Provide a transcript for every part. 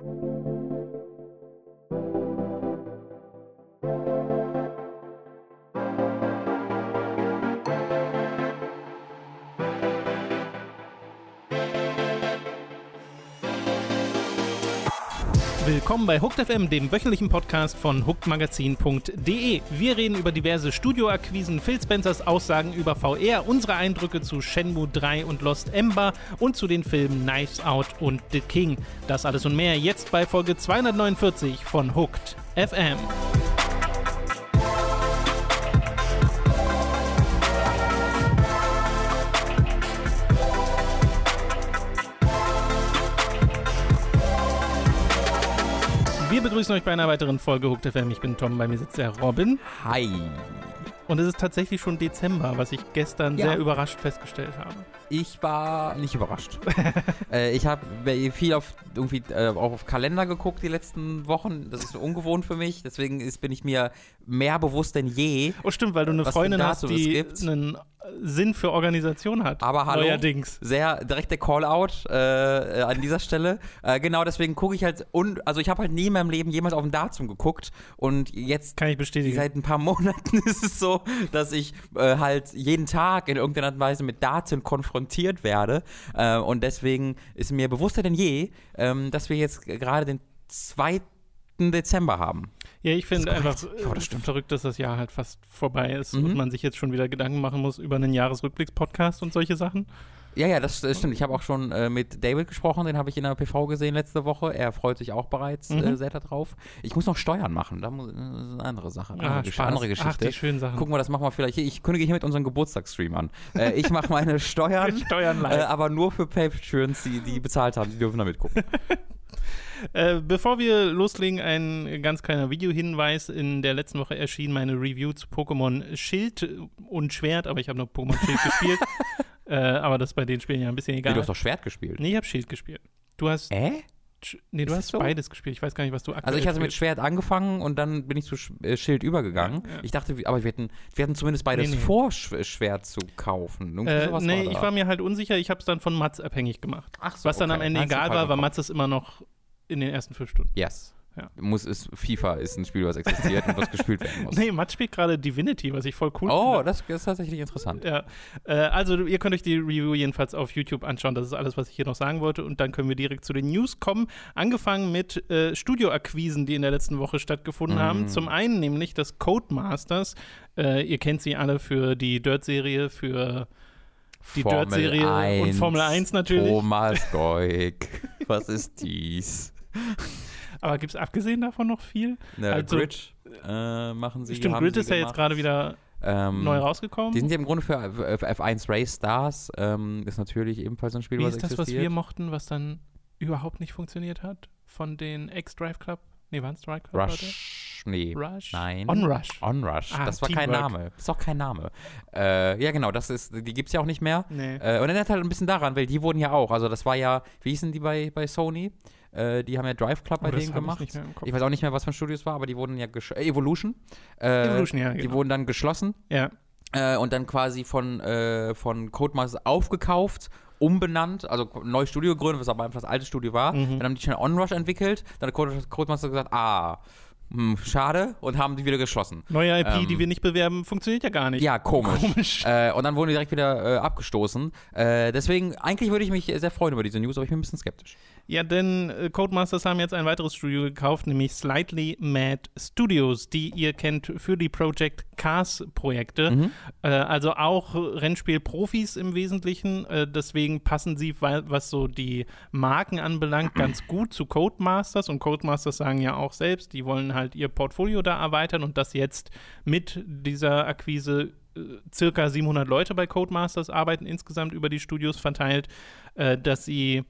Thank you Willkommen bei Hooked FM, dem wöchentlichen Podcast von hookedmagazin.de. Wir reden über diverse Studioakquisen, Phil Spencers Aussagen über VR, unsere Eindrücke zu Shenmue 3 und Lost Ember und zu den Filmen Knives Out und The King. Das alles und mehr jetzt bei Folge 249 von Hooked FM. Begrüßen euch bei einer weiteren Folge Hooked FM. Ich bin Tom, bei mir sitzt der Robin. Hi. Und es ist tatsächlich schon Dezember, was ich gestern ja. sehr überrascht festgestellt habe. Ich war nicht überrascht. äh, ich habe viel auf irgendwie äh, auch auf Kalender geguckt die letzten Wochen. Das ist ungewohnt für mich. Deswegen ist, bin ich mir mehr bewusst denn je. Oh, stimmt, weil du eine Freundin hast, die einen Sinn für Organisation hat. Aber hallo, neuerdings. sehr direkt der Call-out äh, an dieser Stelle. Äh, genau, deswegen gucke ich halt und also ich habe halt nie in meinem Leben jemals auf ein Datum geguckt und jetzt kann ich bestätigen. Seit ein paar Monaten ist es so, dass ich äh, halt jeden Tag in irgendeiner Art und Weise mit Daten konfrontiert werde äh, und deswegen ist mir bewusster denn je, ähm, dass wir jetzt gerade den zweiten Dezember haben. Ja, ich finde einfach oh, das verrückt, dass das Jahr halt fast vorbei ist mhm. und man sich jetzt schon wieder Gedanken machen muss über einen Jahresrückblicks-Podcast und solche Sachen. Ja, ja, das, das stimmt. Ich habe auch schon äh, mit David gesprochen, den habe ich in der PV gesehen letzte Woche. Er freut sich auch bereits äh, mhm. äh, sehr darauf. Ich muss noch Steuern machen, da muss, das ist eine andere Sache. Andere, ah, Gesch andere Geschichte. Ach, die schönen Sachen. Gucken wir, das machen wir vielleicht. Ich kündige hier mit unserem Geburtstagsstream an. Äh, ich mache meine Steuern, Steuern äh, aber nur für Patrons, die, die bezahlt haben, die dürfen da mitgucken. Äh, bevor wir loslegen, ein ganz kleiner Videohinweis. In der letzten Woche erschien meine Review zu Pokémon Schild und Schwert, aber ich habe nur Pokémon Schild gespielt. Äh, aber das ist bei den Spielen ja ein bisschen egal. Nee, du hast doch Schwert gespielt. Nee, ich habe Schild gespielt. Du hast. Äh? Nee, du hast so? beides gespielt. Ich weiß gar nicht, was du aktuell Also ich hatte mit Schwert angefangen und dann bin ich zu äh, Schild übergegangen. Ja, ja. Ich dachte, aber wir hatten, wir hatten zumindest beides nee, nee. vor, Schwert zu kaufen. äh, nee, war ich war mir halt unsicher. Ich habe es dann von Mats abhängig gemacht. Ach so, was dann okay. am Ende egal war, weil Mats es immer noch in den ersten fünf Stunden. Yes. Ja. Muss ist FIFA ist ein Spiel, was existiert und was gespielt werden muss. Nee, Matt spielt gerade Divinity, was ich voll cool oh, finde. Oh, das ist tatsächlich interessant. Ja. Äh, also ihr könnt euch die Review jedenfalls auf YouTube anschauen. Das ist alles, was ich hier noch sagen wollte. Und dann können wir direkt zu den News kommen. Angefangen mit äh, Studioakquisen, die in der letzten Woche stattgefunden mm. haben. Zum einen nämlich das Codemasters. Äh, ihr kennt sie alle für die Dirt-Serie, für die Dirt-Serie und Formel 1 natürlich. Thomas Goik, was ist dies? Aber gibt es abgesehen davon noch viel? Ne, also, Grid äh, machen sie. Stimmt, Grid ist ja jetzt gerade wieder ähm, neu rausgekommen. Die sind ja im Grunde für, für F1 Race Stars. Ähm, ist natürlich ebenfalls ein Spiel, Wie was ist das, existiert. was wir mochten, was dann überhaupt nicht funktioniert hat? Von den X-Drive Club? Nee, waren es Drive Club? Rush. Leute? Nee. Rush? Nein. On Rush. On Rush. Ah, das war Teamwork. kein Name. Das ist auch kein Name. Äh, ja, genau, das ist, die gibt es ja auch nicht mehr. Nee. Äh, und erinnert halt ein bisschen daran, weil die wurden ja auch, also das war ja, wie hießen die bei, bei Sony? Äh, die haben ja Drive Club bei oh, denen gemacht. Ich, ich, weiß auch nicht mehr, was für ein Studio es war, aber die wurden ja äh, Evolution. Äh, Evolution, ja. Genau. Die wurden dann geschlossen. Ja. Äh, und dann quasi von, äh, von Codemasters aufgekauft umbenannt, also neues Studio gegründet, was aber einfach das alte Studio war. Mhm. Dann haben die schnell OnRush entwickelt. Dann hat Codemaster gesagt, ah, hm, schade und haben die wieder geschlossen. Neue IP, ähm, die wir nicht bewerben, funktioniert ja gar nicht. Ja, komisch. komisch. Äh, und dann wurden die direkt wieder äh, abgestoßen. Äh, deswegen, eigentlich würde ich mich sehr freuen über diese News, aber ich bin ein bisschen skeptisch. Ja, denn äh, Codemasters haben jetzt ein weiteres Studio gekauft, nämlich Slightly Mad Studios, die ihr kennt für die Project Cars Projekte. Mhm. Äh, also auch Rennspielprofis im Wesentlichen. Äh, deswegen passen sie, was so die Marken anbelangt, ganz gut zu Codemasters. Und Codemasters sagen ja auch selbst, die wollen halt ihr Portfolio da erweitern und das jetzt mit dieser Akquise äh, circa 700 Leute bei Codemasters arbeiten insgesamt über die Studios verteilt, äh, dass sie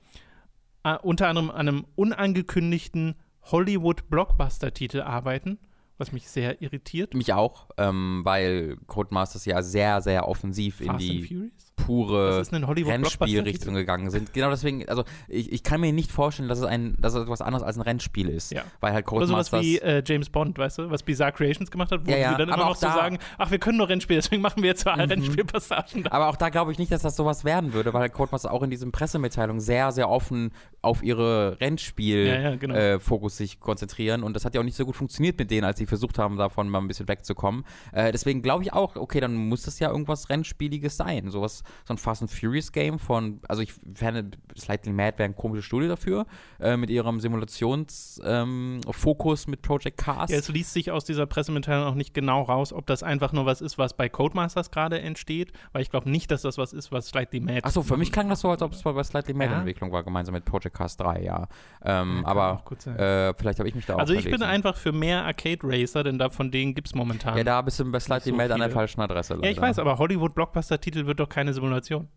äh, unter anderem an einem unangekündigten Hollywood-Blockbuster-Titel arbeiten, was mich sehr irritiert. Mich auch, ähm, weil Codemasters ja sehr, sehr offensiv Fast in die. And Furious? Pure Rennspielrichtung gegangen sind. Genau deswegen, also ich, ich kann mir nicht vorstellen, dass es ein, dass es etwas anderes als ein Rennspiel ist. Ja. Weil halt Oder sowas Codemasters wie äh, James Bond, weißt du, was Bizarre Creations gemacht hat, wo Ja, ja, sie dann immer noch auch so sagen, ach, wir können nur Rennspiele, deswegen machen wir jetzt alle Mhm. Rennspielpassagen. Aber auch da glaube ich nicht, dass das sowas werden würde, weil halt Codemasters auch in diesen Pressemitteilungen sehr, sehr offen auf ihre Rennspiel-Fokus genau. äh, sich konzentrieren. Und das hat ja auch nicht so gut funktioniert mit denen, als sie versucht haben, davon mal ein bisschen wegzukommen. Äh, deswegen glaube ich auch, okay, dann muss das ja irgendwas Rennspieliges sein. Sowas, so ein Fast and Furious Game von, also ich fände Slightly Mad wäre ein komisches Studio dafür, äh, mit ihrem Simulationsfokus ähm, mit Project Cars. Ja, es liest sich aus dieser Pressemitteilung auch nicht genau raus, ob das einfach nur was ist, was bei Codemasters gerade entsteht, weil ich glaube nicht, dass das was ist, was Slightly Mad Achso, für mich klang das so, als ob es bei Slightly Mad Ja? Entwicklung war, gemeinsam mit Project Cars 3, ja. Ähm, kann aber äh, vielleicht habe ich mich da auch Also ich bin verlesen. einfach für mehr Arcade Racer, denn da von denen gibt es momentan. Ja, da bist du bei Slightly so Mad an der falschen Adresse. Leider. Ja, ich weiß, aber Hollywood-Blockbuster-Titel wird doch keine Simulation.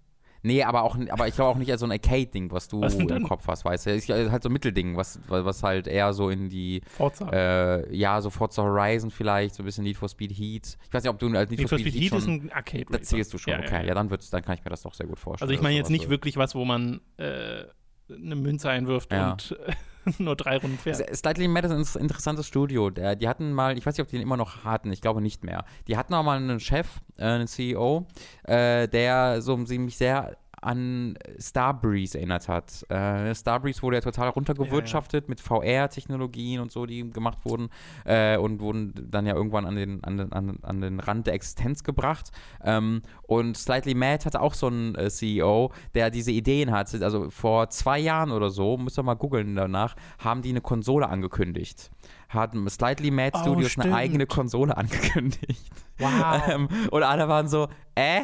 Nee, aber auch, aber ich glaube auch nicht als so ein Arcade-Ding, was du Was im? Kopf hast, weißt du. Ich, halt so ein Mittelding, was, was halt eher so in die, Forza. äh, ja, so Forza Horizon vielleicht, so ein bisschen Need for Speed Heat. Ich weiß nicht, ob du als Need, Need for Speed Heat ist schon, ein Arcade da Racer. zählst du schon, Ja, okay. ja, Ja, ja. dann, wird's, dann kann ich mir das doch sehr gut vorstellen. Also ich meine jetzt nicht sowas wirklich was, wo man äh, eine Münze einwirft Ja. und nur drei Runden fährt. Slightly Mad ist ein interessantes Studio. Die hatten mal, ich weiß nicht, ob die den immer noch hatten, ich glaube nicht mehr. Die hatten auch mal einen Chef, äh, einen CEO, äh, der so sie mich sehr an Starbreeze erinnert hat. Äh, Starbreeze wurde ja total runtergewirtschaftet mit VR-Technologien und so, die gemacht wurden äh, und wurden dann ja irgendwann an den, an den, an, den Rand der Existenz gebracht. Ähm, und Slightly Mad hatte auch so einen äh, CEO, der diese Ideen hat. Also vor zwei Jahren oder so, müsst ihr mal googeln danach, haben die eine Konsole angekündigt. Hatten Slightly Mad Oh, Studios stimmt. eine eigene Konsole angekündigt. Wow. Ähm, und alle waren so, äh,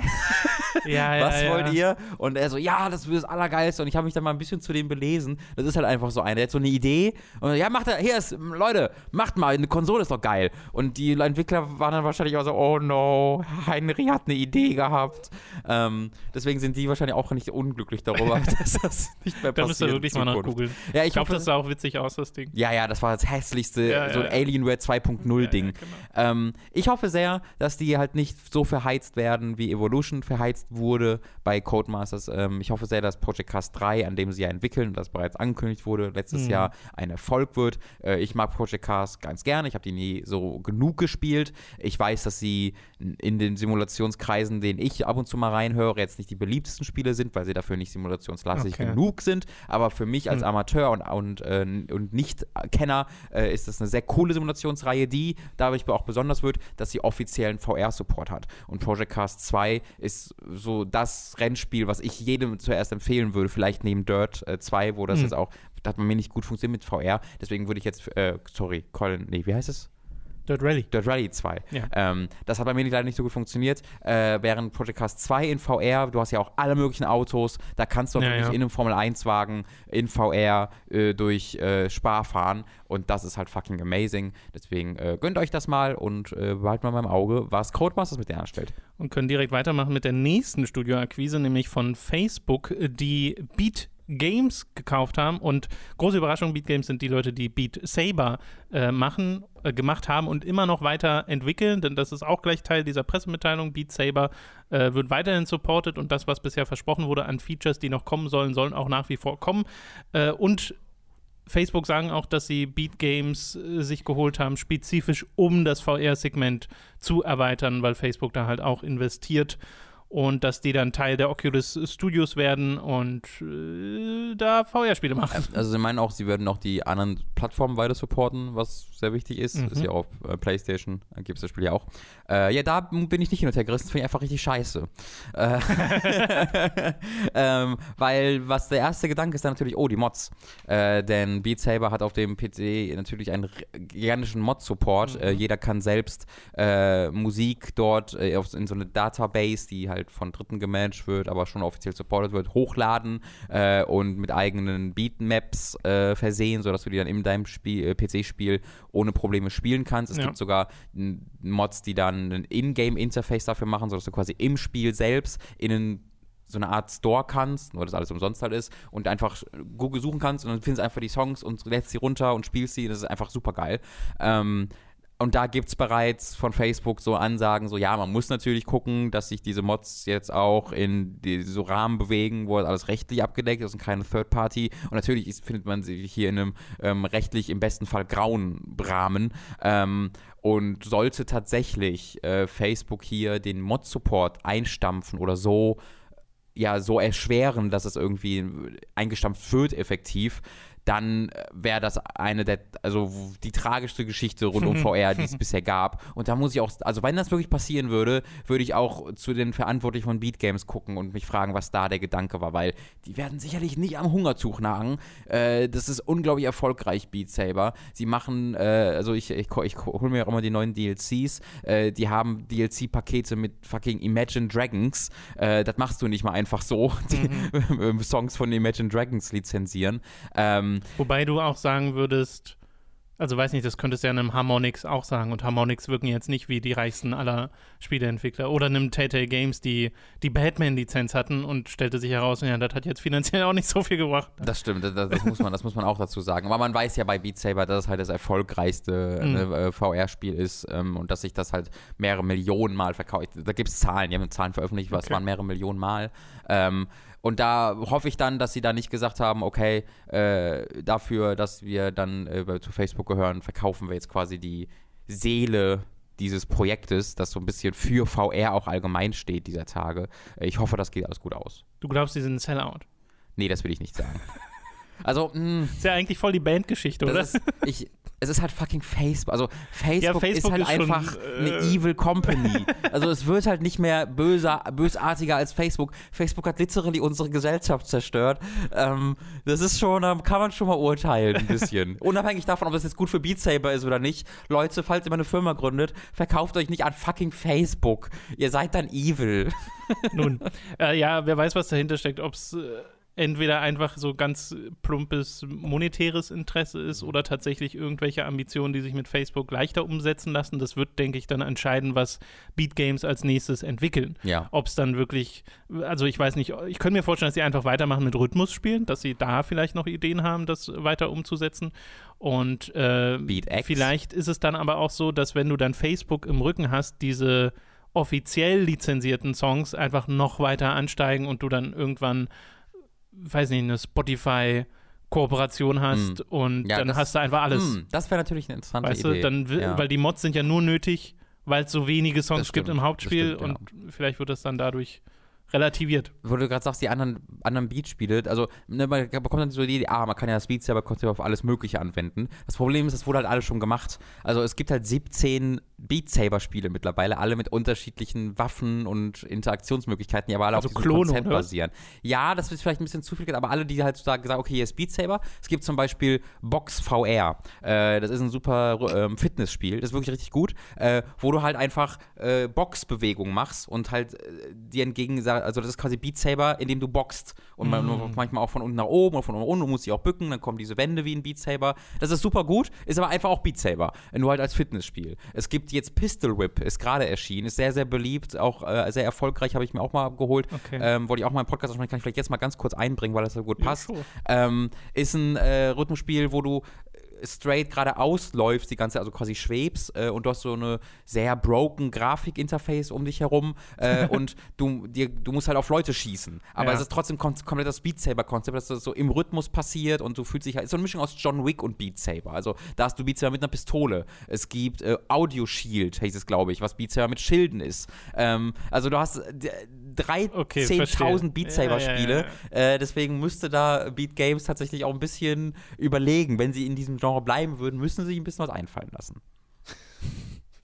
ja, ja, was wollt ihr? Und er so, ja, das wird das Allergeilste. Und ich habe mich dann mal ein bisschen zu dem belesen. Das ist halt einfach so einer, der hat so eine Idee. Und ja, macht er, hier ist, Leute, macht mal, eine Konsole ist doch geil. Und die Entwickler waren dann wahrscheinlich auch so, oh no, Henry hat eine Idee gehabt. Ähm, deswegen sind die wahrscheinlich auch nicht unglücklich darüber, dass das nicht mehr passiert. Da müsst ihr wirklich mal nachgoogeln. Ja, ich, Ich glaube, hoffe, das sah auch witzig aus, das Ding. ja, ja, das war das hässlichste, Ja, so ein. Alienware 2.0 Ding. Ja, genau. Ähm, ich hoffe sehr, dass die halt nicht so verheizt werden, wie Evolution verheizt wurde bei Codemasters. Ähm, ich hoffe sehr, dass Project Cast 3, an dem sie ja entwickeln, das bereits angekündigt wurde, letztes Mhm. Jahr ein Erfolg wird. Äh, ich mag Project Cast ganz gerne. Ich habe die nie so genug gespielt. Ich weiß, dass sie in den Simulationskreisen, denen ich ab und zu mal reinhöre, jetzt nicht die beliebtesten Spiele sind, weil sie dafür nicht simulationslastig Okay. genug sind. Aber für mich als Hm. Amateur und, und, äh, und Nicht-Kenner äh, ist das eine sehr coole Simulationsreihe, die dadurch auch besonders wird, dass sie offiziellen VR-Support hat. Und Project Cast 2 ist so das Rennspiel, was ich jedem zuerst empfehlen würde, vielleicht neben Dirt äh, 2, wo das Hm. jetzt auch, da hat man mir nicht gut funktioniert mit VR. Deswegen würde ich jetzt, äh, sorry, Colin, nee, wie heißt es? Dirt Rally. Dirt Rally 2. Ja. Ähm, das hat bei mir leider nicht so gut funktioniert. Äh, während Project Cast 2 in VR, du hast ja auch alle möglichen Autos, da kannst du auch Ja, wirklich ja. in einem Formel-1-Wagen in VR äh, durch äh, Spa fahren und das ist halt fucking amazing. Deswegen äh, gönnt euch das mal und äh, behaltet mal im Auge, was Codemasters mit denen anstellt. und können direkt weitermachen mit der nächsten Studioakquise, nämlich von Facebook, die Beat Games gekauft haben und große Überraschung, Beat Games sind die Leute, die Beat Saber äh, machen, äh, gemacht haben und immer noch weiter entwickeln, denn das ist auch gleich Teil dieser Pressemitteilung. Beat Saber äh, wird weiterhin supported und das, was bisher versprochen wurde an Features, die noch kommen sollen, sollen auch nach wie vor kommen. Äh, und Facebook sagen auch, dass sie Beat Games äh, sich geholt haben, spezifisch um das VR-Segment zu erweitern, weil Facebook da halt auch investiert und dass die dann Teil der Oculus Studios werden und äh, da VR-Spiele machen. Also sie meinen auch, sie werden noch die anderen Plattformen weiter supporten, was sehr wichtig ist. Mhm. Ist ja auf äh, Playstation, da gibt es das Spiel ja auch. Äh, ja, da bin ich nicht hin und her gerissen, finde ich einfach richtig scheiße. Äh, ähm, weil was der erste Gedanke ist dann natürlich, oh, die Mods. Äh, denn Beat Saber hat auf dem PC natürlich einen gigantischen Mod-Support. Mhm. Äh, jeder kann selbst äh, Musik dort äh, in so eine Database, die halt von Dritten gemanagt wird, aber schon offiziell supported wird, hochladen äh, und mit eigenen Beatmaps äh, versehen, sodass du die dann in deinem Spiel, äh, PC-Spiel ohne Probleme spielen kannst. Es Ja. gibt sogar Mods, die dann ein Ingame-Interface dafür machen, sodass du quasi im Spiel selbst in einen so eine Art Store kannst, nur das alles umsonst halt ist, und einfach Google suchen kannst und dann findest einfach die Songs und lädst sie runter und spielst sie. Das ist einfach super geil. Ähm, und da gibt es bereits von Facebook so Ansagen, so ja, man muss natürlich gucken, dass sich diese Mods jetzt auch in die, so Rahmen bewegen, wo alles rechtlich abgedeckt ist und keine Third Party. Und natürlich ist, findet man sich hier in einem ähm, rechtlich im besten Fall grauen Rahmen. Ähm, und sollte tatsächlich äh, Facebook hier den Mod-Support einstampfen oder so ja so erschweren, dass es irgendwie eingestampft wird effektiv, dann äh, wäre das eine der, also die tragischste Geschichte rund um VR, die es bisher gab. Und da muss ich auch, also wenn das wirklich passieren würde, würde ich auch zu den Verantwortlichen von Beat Games gucken und mich fragen, was da der Gedanke war, weil die werden sicherlich nicht am Hungerzug nagen. Äh, das ist unglaublich erfolgreich, Beat Saber. Sie machen, äh, also ich, ich, ich hole mir auch immer die neuen DLCs. Äh, die haben DLC-Pakete mit fucking Imagine Dragons. Äh, das machst du nicht mal einfach so, die mhm. Songs von Imagine Dragons lizenzieren. Ähm, Wobei du auch sagen würdest, also weiß nicht, das könntest du ja einem Harmonix auch sagen. Und Harmonix wirken jetzt nicht wie die reichsten aller Spieleentwickler. Oder einem Telltale Games, die die Batman-Lizenz hatten und stellte sich heraus, ja, das hat jetzt finanziell auch nicht so viel gebracht. Das stimmt, das, das, muss, man, das muss man auch dazu sagen. Aber man weiß ja bei Beat Saber, dass es halt das erfolgreichste mhm. äh, VR-Spiel ist ähm, und dass sich das halt mehrere Millionen Mal verkauft. Da gibt es Zahlen, die haben Zahlen veröffentlicht, was okay. waren mehrere Millionen Mal. Ähm, und da hoffe ich dann, dass sie da nicht gesagt haben, okay, äh, dafür, dass wir dann äh, zu Facebook gehören, verkaufen wir jetzt quasi die Seele dieses Projektes, das so ein bisschen für VR auch allgemein steht dieser Tage. Äh, ich hoffe, das geht alles gut aus. Du glaubst, die sind ein Sellout? Nee, das will ich nicht sagen. Also, mh, hm. ist ja eigentlich voll die Bandgeschichte, oder? Ist, ich, es ist halt fucking Facebook. Also Facebook, ja, Facebook ist halt ist einfach schon, äh, eine evil Company. also es wird halt nicht mehr böser, bösartiger als Facebook. Facebook hat literally unsere Gesellschaft zerstört. Ähm, das ist schon, da kann man schon mal urteilen ein bisschen. Unabhängig davon, ob das jetzt gut für Beat Saber ist oder nicht. Leute, falls ihr mal eine Firma gründet, verkauft euch nicht an fucking Facebook. Ihr seid dann evil. Nun, äh, ja, wer weiß, was dahinter steckt. Ob es äh entweder einfach so ganz plumpes monetäres Interesse ist oder tatsächlich irgendwelche Ambitionen, die sich mit Facebook leichter umsetzen lassen. Das wird, denke ich, dann entscheiden, was Beat Games als nächstes entwickeln. Ja. Ob es dann wirklich, also ich weiß nicht, ich könnte mir vorstellen, dass sie einfach weitermachen mit Rhythmusspielen, dass sie da vielleicht noch Ideen haben, das weiter umzusetzen. Und äh, vielleicht ist es dann aber auch so, dass wenn du dann Facebook im Rücken hast, diese offiziell lizenzierten Songs einfach noch weiter ansteigen und du dann irgendwann weiß nicht, eine Spotify Kooperation hast mm. und ja, dann das, hast du einfach alles. Mm, das wäre natürlich eine interessante weißt Idee. Du, dann, ja. Weil die Mods sind ja nur nötig, weil es so wenige Songs stimmt, gibt im Hauptspiel stimmt, und vielleicht wird das dann dadurch relativiert. Wo du gerade sagst, die anderen, anderen Beat-Spiele, also ne, man bekommt dann so die Idee, ah, man kann ja das Beat selber auf alles Mögliche anwenden. Das Problem ist, das wurde halt alles schon gemacht. Also es gibt halt 17 Beat Saber-Spiele mittlerweile, alle mit unterschiedlichen Waffen und Interaktionsmöglichkeiten, die aber alle also auf diesem Klone, Konzept oder? basieren. Ja, das ist vielleicht ein bisschen zu viel, aber alle, die halt so sagen, okay, hier ist Beat Saber. Es gibt zum Beispiel Box VR. Äh, das ist ein super ähm, Fitnessspiel, das ist wirklich richtig gut, äh, wo du halt einfach äh, Boxbewegungen machst und halt äh, dir entgegen also das ist quasi Beat Saber, in dem du boxt. Und man, mm. manchmal auch von unten nach oben und von unten nach unten, du musst dich auch bücken, dann kommen diese Wände wie ein Beat Saber. Das ist super gut, ist aber einfach auch Beat Saber, nur halt als Fitnessspiel. Es gibt jetzt Pistol Whip, ist gerade erschienen, ist sehr, sehr beliebt, auch äh, sehr erfolgreich, habe ich mir auch mal geholt. Okay. Ähm, wollte ich auch mal im Podcast kann ich vielleicht jetzt mal ganz kurz einbringen, weil das so gut passt. Ja, ähm, ist ein äh, Rhythmusspiel, wo du straight geradeaus läufst, die ganze, also quasi schwebst äh, und du hast so eine sehr broken Grafikinterface um dich herum äh, und du, dir, du musst halt auf Leute schießen. Aber ja. es ist trotzdem kom komplett das Beat Saber-Konzept, dass das so im Rhythmus passiert und du fühlst dich halt, ist so eine Mischung aus John Wick und Beat Saber. Also da hast du Beat Saber mit einer Pistole. Es gibt äh, Audio Shield, heißt es, glaube ich, was Beat Saber mit Schilden ist. Ähm, also du hast 13.000 okay, Beat Saber-Spiele. Ja, ja, äh, deswegen müsste da Beat Games tatsächlich auch ein bisschen überlegen, wenn sie in diesem Genre bleiben würden, müssen sie sich ein bisschen was einfallen lassen.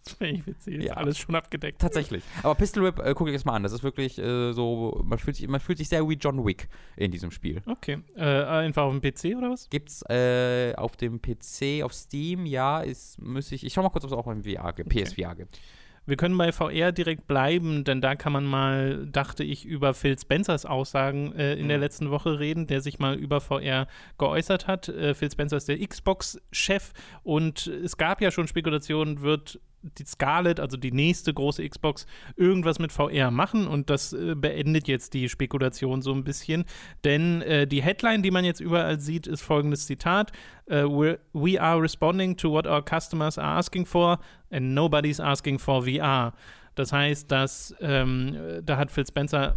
Das finde ich witzig. Ist ja. alles schon abgedeckt. Tatsächlich. Aber Pistol Whip, äh, guck ich jetzt mal an. Das ist wirklich äh, so, man fühlt, sich, man fühlt sich sehr wie John Wick in diesem Spiel. Okay. Äh, einfach auf dem PC oder was? Gibt's äh, auf dem PC, auf Steam, ja, ist, müsste ich, ich schau mal kurz, ob es auch im VR gibt, okay. PSVR gibt. Wir können bei VR direkt bleiben, denn da kann man mal, dachte ich, über Phil Spencers Aussagen äh, in mhm. der letzten Woche reden, der sich mal über VR geäußert hat. Äh, Phil Spencer ist der Xbox-Chef und es gab ja schon Spekulationen, wird die Scarlett, also die nächste große Xbox, irgendwas mit VR machen und das äh, beendet jetzt die Spekulation so ein bisschen. Denn äh, die Headline, die man jetzt überall sieht, ist folgendes Zitat: uh, We are responding to what our customers are asking for and nobody's asking for VR. Das heißt, dass ähm, da hat Phil Spencer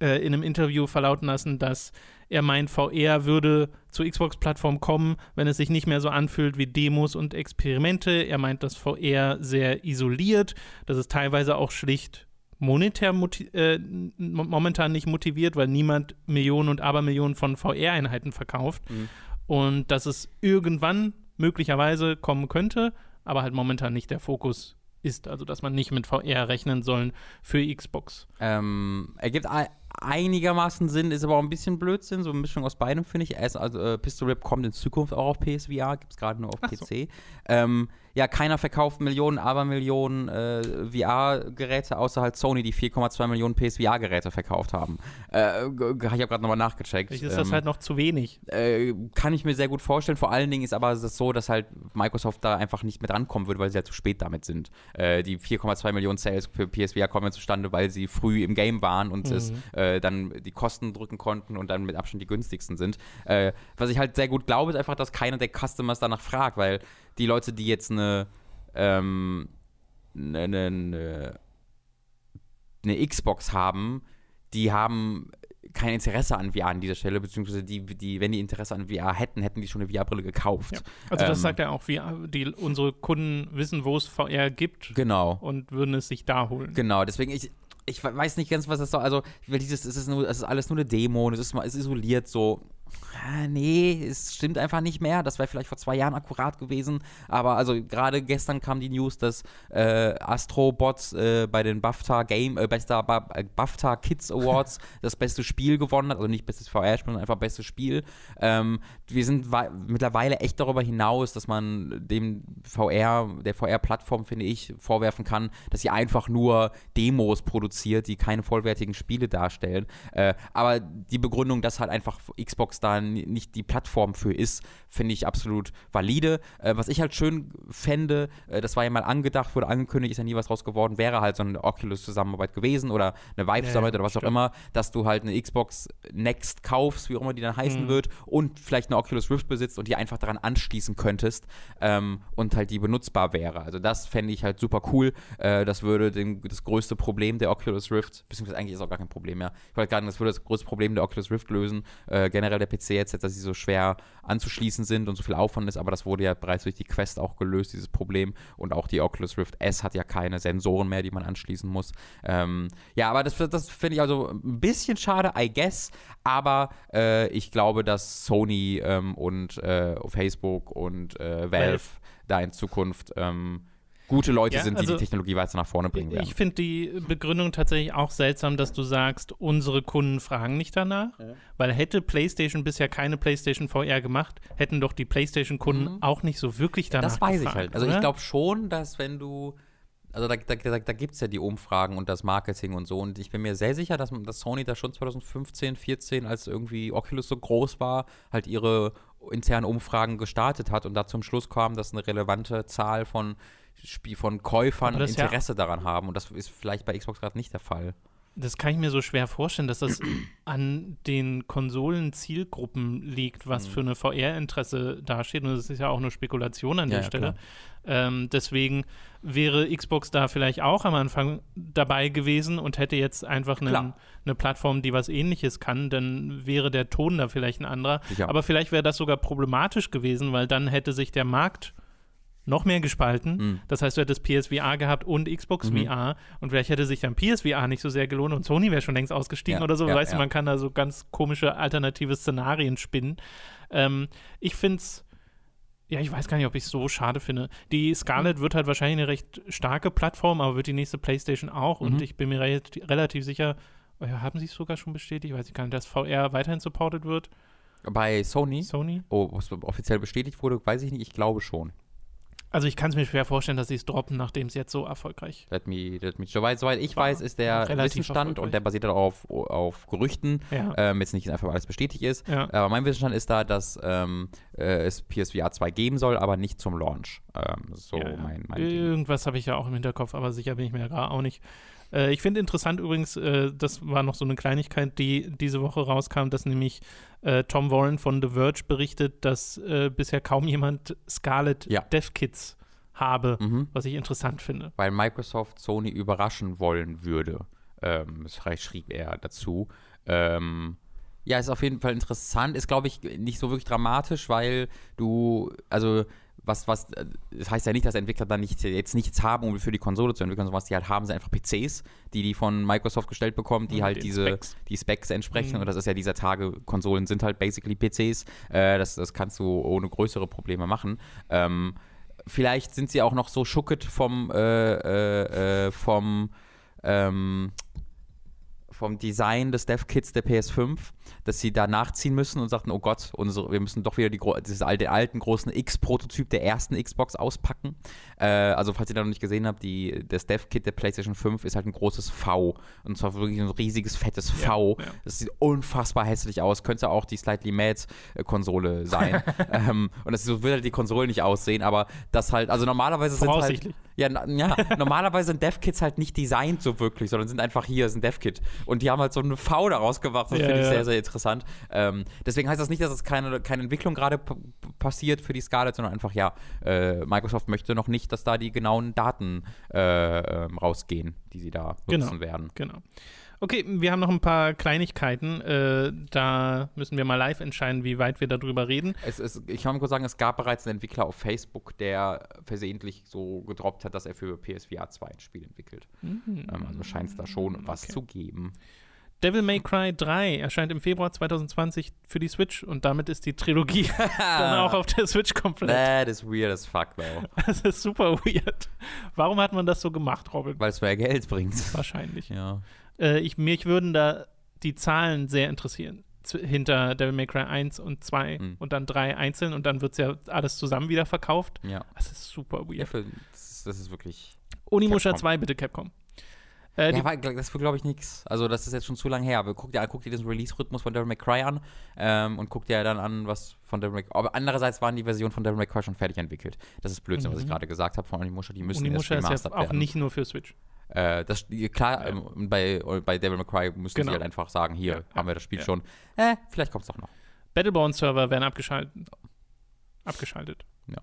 äh, in einem Interview verlauten lassen, dass er meint, VR würde zur Xbox-Plattform kommen, wenn es sich nicht mehr so anfühlt wie Demos und Experimente. Er meint, dass VR sehr isoliert, dass es teilweise auch schlicht monetär äh, momentan nicht motiviert, weil niemand Millionen und Abermillionen von VR-Einheiten verkauft. Mhm. Und dass es irgendwann möglicherweise kommen könnte, aber halt momentan nicht der Fokus ist. Also, dass man nicht mit VR rechnen soll für Xbox. Ähm, ergibt einigermaßen Sinn, ist aber auch ein bisschen Blödsinn, so eine Mischung aus beidem, finde ich. Also, äh, Pistol Rip kommt in Zukunft auch auf PSVR, gibt es gerade nur auf Ach PC. So. Ähm, ja, keiner verkauft Millionen, aber Millionen äh, VR-Geräte, außer halt Sony, die 4,2 Millionen PSVR-Geräte verkauft haben. Äh, ich habe gerade nochmal nachgecheckt. Vielleicht ist ähm, das halt noch zu wenig. Äh, kann ich mir sehr gut vorstellen. Vor allen Dingen ist aber es so, dass halt Microsoft da einfach nicht mehr drankommen würde, weil sie halt zu spät damit sind. Äh, die 4,2 Millionen Sales für PSVR kommen ja zustande, weil sie früh im Game waren und mhm. es äh, dann die Kosten drücken konnten und dann mit Abstand die günstigsten sind. Äh, was ich halt sehr gut glaube, ist einfach, dass keiner der Customers danach fragt, weil die Leute, die jetzt eine, ähm, eine, eine, eine Xbox haben, die haben kein Interesse an VR an dieser Stelle, beziehungsweise die, die, wenn die Interesse an VR hätten, hätten die schon eine VR-Brille gekauft. Ja. Also das ähm, sagt ja auch, VR, die, unsere Kunden wissen, wo es VR gibt. Genau. Und würden es sich da holen. Genau, deswegen, ich, ich weiß nicht ganz, was das soll. Also, weil dieses, es ist, nur, es ist alles nur eine Demo, es ist, es ist isoliert so nee, es stimmt einfach nicht mehr. Das wäre vielleicht vor zwei Jahren akkurat gewesen. Aber also gerade gestern kam die News, dass äh, Astrobots äh, bei den BAFTA Game, äh, bester, äh, BAFTA Kids Awards das beste Spiel gewonnen hat. Also nicht bestes VR-Spiel, sondern einfach bestes Spiel. Ähm, wir sind mittlerweile echt darüber hinaus, dass man dem VR, der VR-Plattform, finde ich, vorwerfen kann, dass sie einfach nur Demos produziert, die keine vollwertigen Spiele darstellen. Äh, aber die Begründung, dass halt einfach Xbox da nicht die Plattform für ist, finde ich absolut valide. Äh, was ich halt schön fände, äh, das war ja mal angedacht, wurde angekündigt, ist ja nie was draus geworden, wäre halt so eine Oculus-Zusammenarbeit gewesen oder eine Vive-Zusammenarbeit ja, oder was stimmt. auch immer, dass du halt eine Xbox Next kaufst, wie auch immer die dann heißen mhm. wird, und vielleicht eine Oculus Rift besitzt und die einfach daran anschließen könntest ähm, und halt die benutzbar wäre. Also das fände ich halt super cool. Äh, das würde den, das größte Problem der Oculus Rift, beziehungsweise eigentlich ist auch gar kein Problem mehr. Ich wollte gerade sagen, das würde das größte Problem der Oculus Rift lösen. Äh, generell der PC jetzt, dass sie so schwer anzuschließen sind und so viel Aufwand ist, aber das wurde ja bereits durch die Quest auch gelöst, dieses Problem. Und auch die Oculus Rift S hat ja keine Sensoren mehr, die man anschließen muss. Ähm, ja, aber das, das finde ich also ein bisschen schade, I guess. Aber äh, ich glaube, dass Sony ähm, und äh, Facebook und äh, Valve da in Zukunft ähm, gute Leute ja, sind, die also, die Technologie weiter nach vorne bringen werden. Ich finde die Begründung tatsächlich auch seltsam, dass du sagst, unsere Kunden fragen nicht danach, ja. weil hätte PlayStation bisher keine PlayStation VR gemacht, hätten doch die PlayStation-Kunden mhm. auch nicht so wirklich danach Das weiß gefragt, ich halt. Also oder? ich glaube schon, dass wenn du also da, da, da, da gibt es ja die Umfragen und das Marketing und so. Und ich bin mir sehr sicher, dass, dass Sony da schon 2015, 14, als irgendwie Oculus so groß war, halt ihre internen Umfragen gestartet hat und da zum Schluss kam, dass eine relevante Zahl von Spiel von Käufern Interesse ja, daran haben. Und das ist vielleicht bei Xbox gerade nicht der Fall. Das kann ich mir so schwer vorstellen, dass das an den Konsolen-Zielgruppen liegt, was mhm. für eine VR-Interesse dasteht. Und das ist ja auch eine Spekulation an der ja, Stelle. Ähm, deswegen wäre Xbox da vielleicht auch am Anfang dabei gewesen und hätte jetzt einfach eine, eine Plattform, die was ähnliches kann, dann wäre der Ton da vielleicht ein anderer. Aber vielleicht wäre das sogar problematisch gewesen, weil dann hätte sich der Markt noch mehr gespalten. Mhm. Das heißt, du hättest PSVR gehabt und Xbox mhm. VR und vielleicht hätte sich dann PSVR nicht so sehr gelohnt und Sony wäre schon längst ausgestiegen ja, oder so. Ja, weißt ja. du, man kann da so ganz komische alternative Szenarien spinnen. Ähm, ich finde es ja, ich weiß gar nicht, ob ich es so schade finde. Die Scarlett wird halt wahrscheinlich eine recht starke Plattform, aber wird die nächste PlayStation auch. Mhm. Und ich bin mir re relativ sicher, oh haben sie es sogar schon bestätigt? Ich weiß gar nicht, dass VR weiterhin supported wird. Bei Sony? Sony? Oh, was offiziell bestätigt wurde, weiß ich nicht. Ich glaube schon. Also ich kann es mir schwer vorstellen, dass sie es droppen, nachdem es jetzt so erfolgreich Let me, let me, soweit, soweit ich weiß, ist der erfolgreich. und der basiert auf, auf Gerüchten, Ja. ähm, jetzt nicht einfach alles bestätigt ist. Ja. Aber mein Wissensstand ist da, dass ähm, äh, es PSVR 2 geben soll, aber nicht zum Launch. Ähm, so Ja, mein, mein. Irgendwas habe ich ja auch im Hinterkopf, aber sicher bin ich mir gar auch nicht. Äh, ich finde interessant übrigens, äh, das war noch so eine Kleinigkeit, die diese Woche rauskam, dass nämlich äh, Tom Warren von The Verge berichtet, dass äh, bisher kaum jemand Scarlet Ja. Dev Kits habe, Mhm. was ich interessant finde. Weil Microsoft Sony überraschen wollen würde. Ähm, schrieb er dazu. Ähm, ja, ist auf jeden Fall interessant. Ist, glaube ich, nicht so wirklich dramatisch, weil du, also was, was, äh, das heißt ja nicht, dass Entwickler dann nicht, jetzt nichts haben, um für die Konsole zu entwickeln, sondern was die halt haben, sind einfach PCs, die die von Microsoft gestellt bekommen, die Mit halt den diese, Specs. die Specs entsprechen. Mhm. Und das ist ja dieser Tage, Konsolen sind halt basically PCs. Äh, das, das kannst du ohne größere Probleme machen. Ähm, vielleicht sind sie auch noch so schucket vom, äh, äh, äh, vom, ähm, vom Design des Dev-Kits der PS5, dass sie da nachziehen müssen und sagten, oh Gott, unsere, wir müssen doch wieder die, dieses alte, alten großen X-Prototyp der ersten Xbox auspacken. Äh, also falls ihr da noch nicht gesehen habt, die, das Dev-Kit der PlayStation 5 ist halt ein großes V. Und zwar wirklich ein riesiges, fettes V. ja. Das sieht unfassbar hässlich aus. Könnte auch die Slightly Mad-Konsole sein. ähm, und das so wird halt die Konsole nicht aussehen, aber das halt, also normalerweise sind halt. Ja, na, ja normalerweise sind Dev-Kits halt nicht designt so wirklich, sondern sind einfach hier, ist ein Dev-Kit. Und die haben halt so eine V daraus gemacht. Das Ja, finde ich ja. sehr, sehr interessant. Ähm, deswegen heißt das nicht, dass es keine, keine Entwicklung gerade passiert für die Scarlett, sondern einfach, ja, äh, Microsoft möchte noch nicht, dass da die genauen Daten äh, ähm, rausgehen, die sie da nutzen Genau. werden. Genau. Okay, wir haben noch ein paar Kleinigkeiten. Äh, da müssen wir mal live entscheiden, wie weit wir darüber reden. Es ist, ich kann mal kurz sagen, es gab bereits einen Entwickler auf Facebook, der versehentlich so gedroppt hat, dass er für PSVR 2 ein Spiel entwickelt. Ähm, also scheint es da schon was Mhm. Okay. zu geben. Devil May Cry 3 erscheint im Februar 2020 für die Switch und damit ist die Trilogie dann auch auf der Switch komplett. That is weird as fuck, though. Das ist super weird. Warum hat man das so gemacht, Robin? Weil es mehr Geld bringt. Wahrscheinlich. Ja. Äh, ich, mich würden da die Zahlen sehr interessieren. Hinter Devil May Cry 1 und 2 Hm. und dann 3 einzeln und dann wird es ja alles zusammen wieder verkauft. Ja. Das ist super ja weird. für, das, ist, das ist wirklich. Onimusha Capcom. 2, bitte Capcom. Äh, Ja, weil, das wird, glaube ich, nichts. Also, das ist jetzt schon zu lange her. Aber guck dir, guck dir diesen Release-Rhythmus von Devil May Cry an ähm, und guck dir dann an, was von Devil May Cry. Aber andererseits waren die Versionen von Devil May Cry schon fertig entwickelt. Das ist Blödsinn, was ich Mhm. gerade gesagt habe von Onimusha. Die müssen Onimusha erst ist ja auch werden. nicht nur für Switch. Äh, das, klar, Ja. ähm, bei, bei Devil May Cry müssen Genau. sie halt einfach sagen, hier Ja, haben wir das Spiel ja. schon. Äh, vielleicht kommt es doch noch. Battleborn-Server werden abgeschaltet. Abgeschaltet. Ja.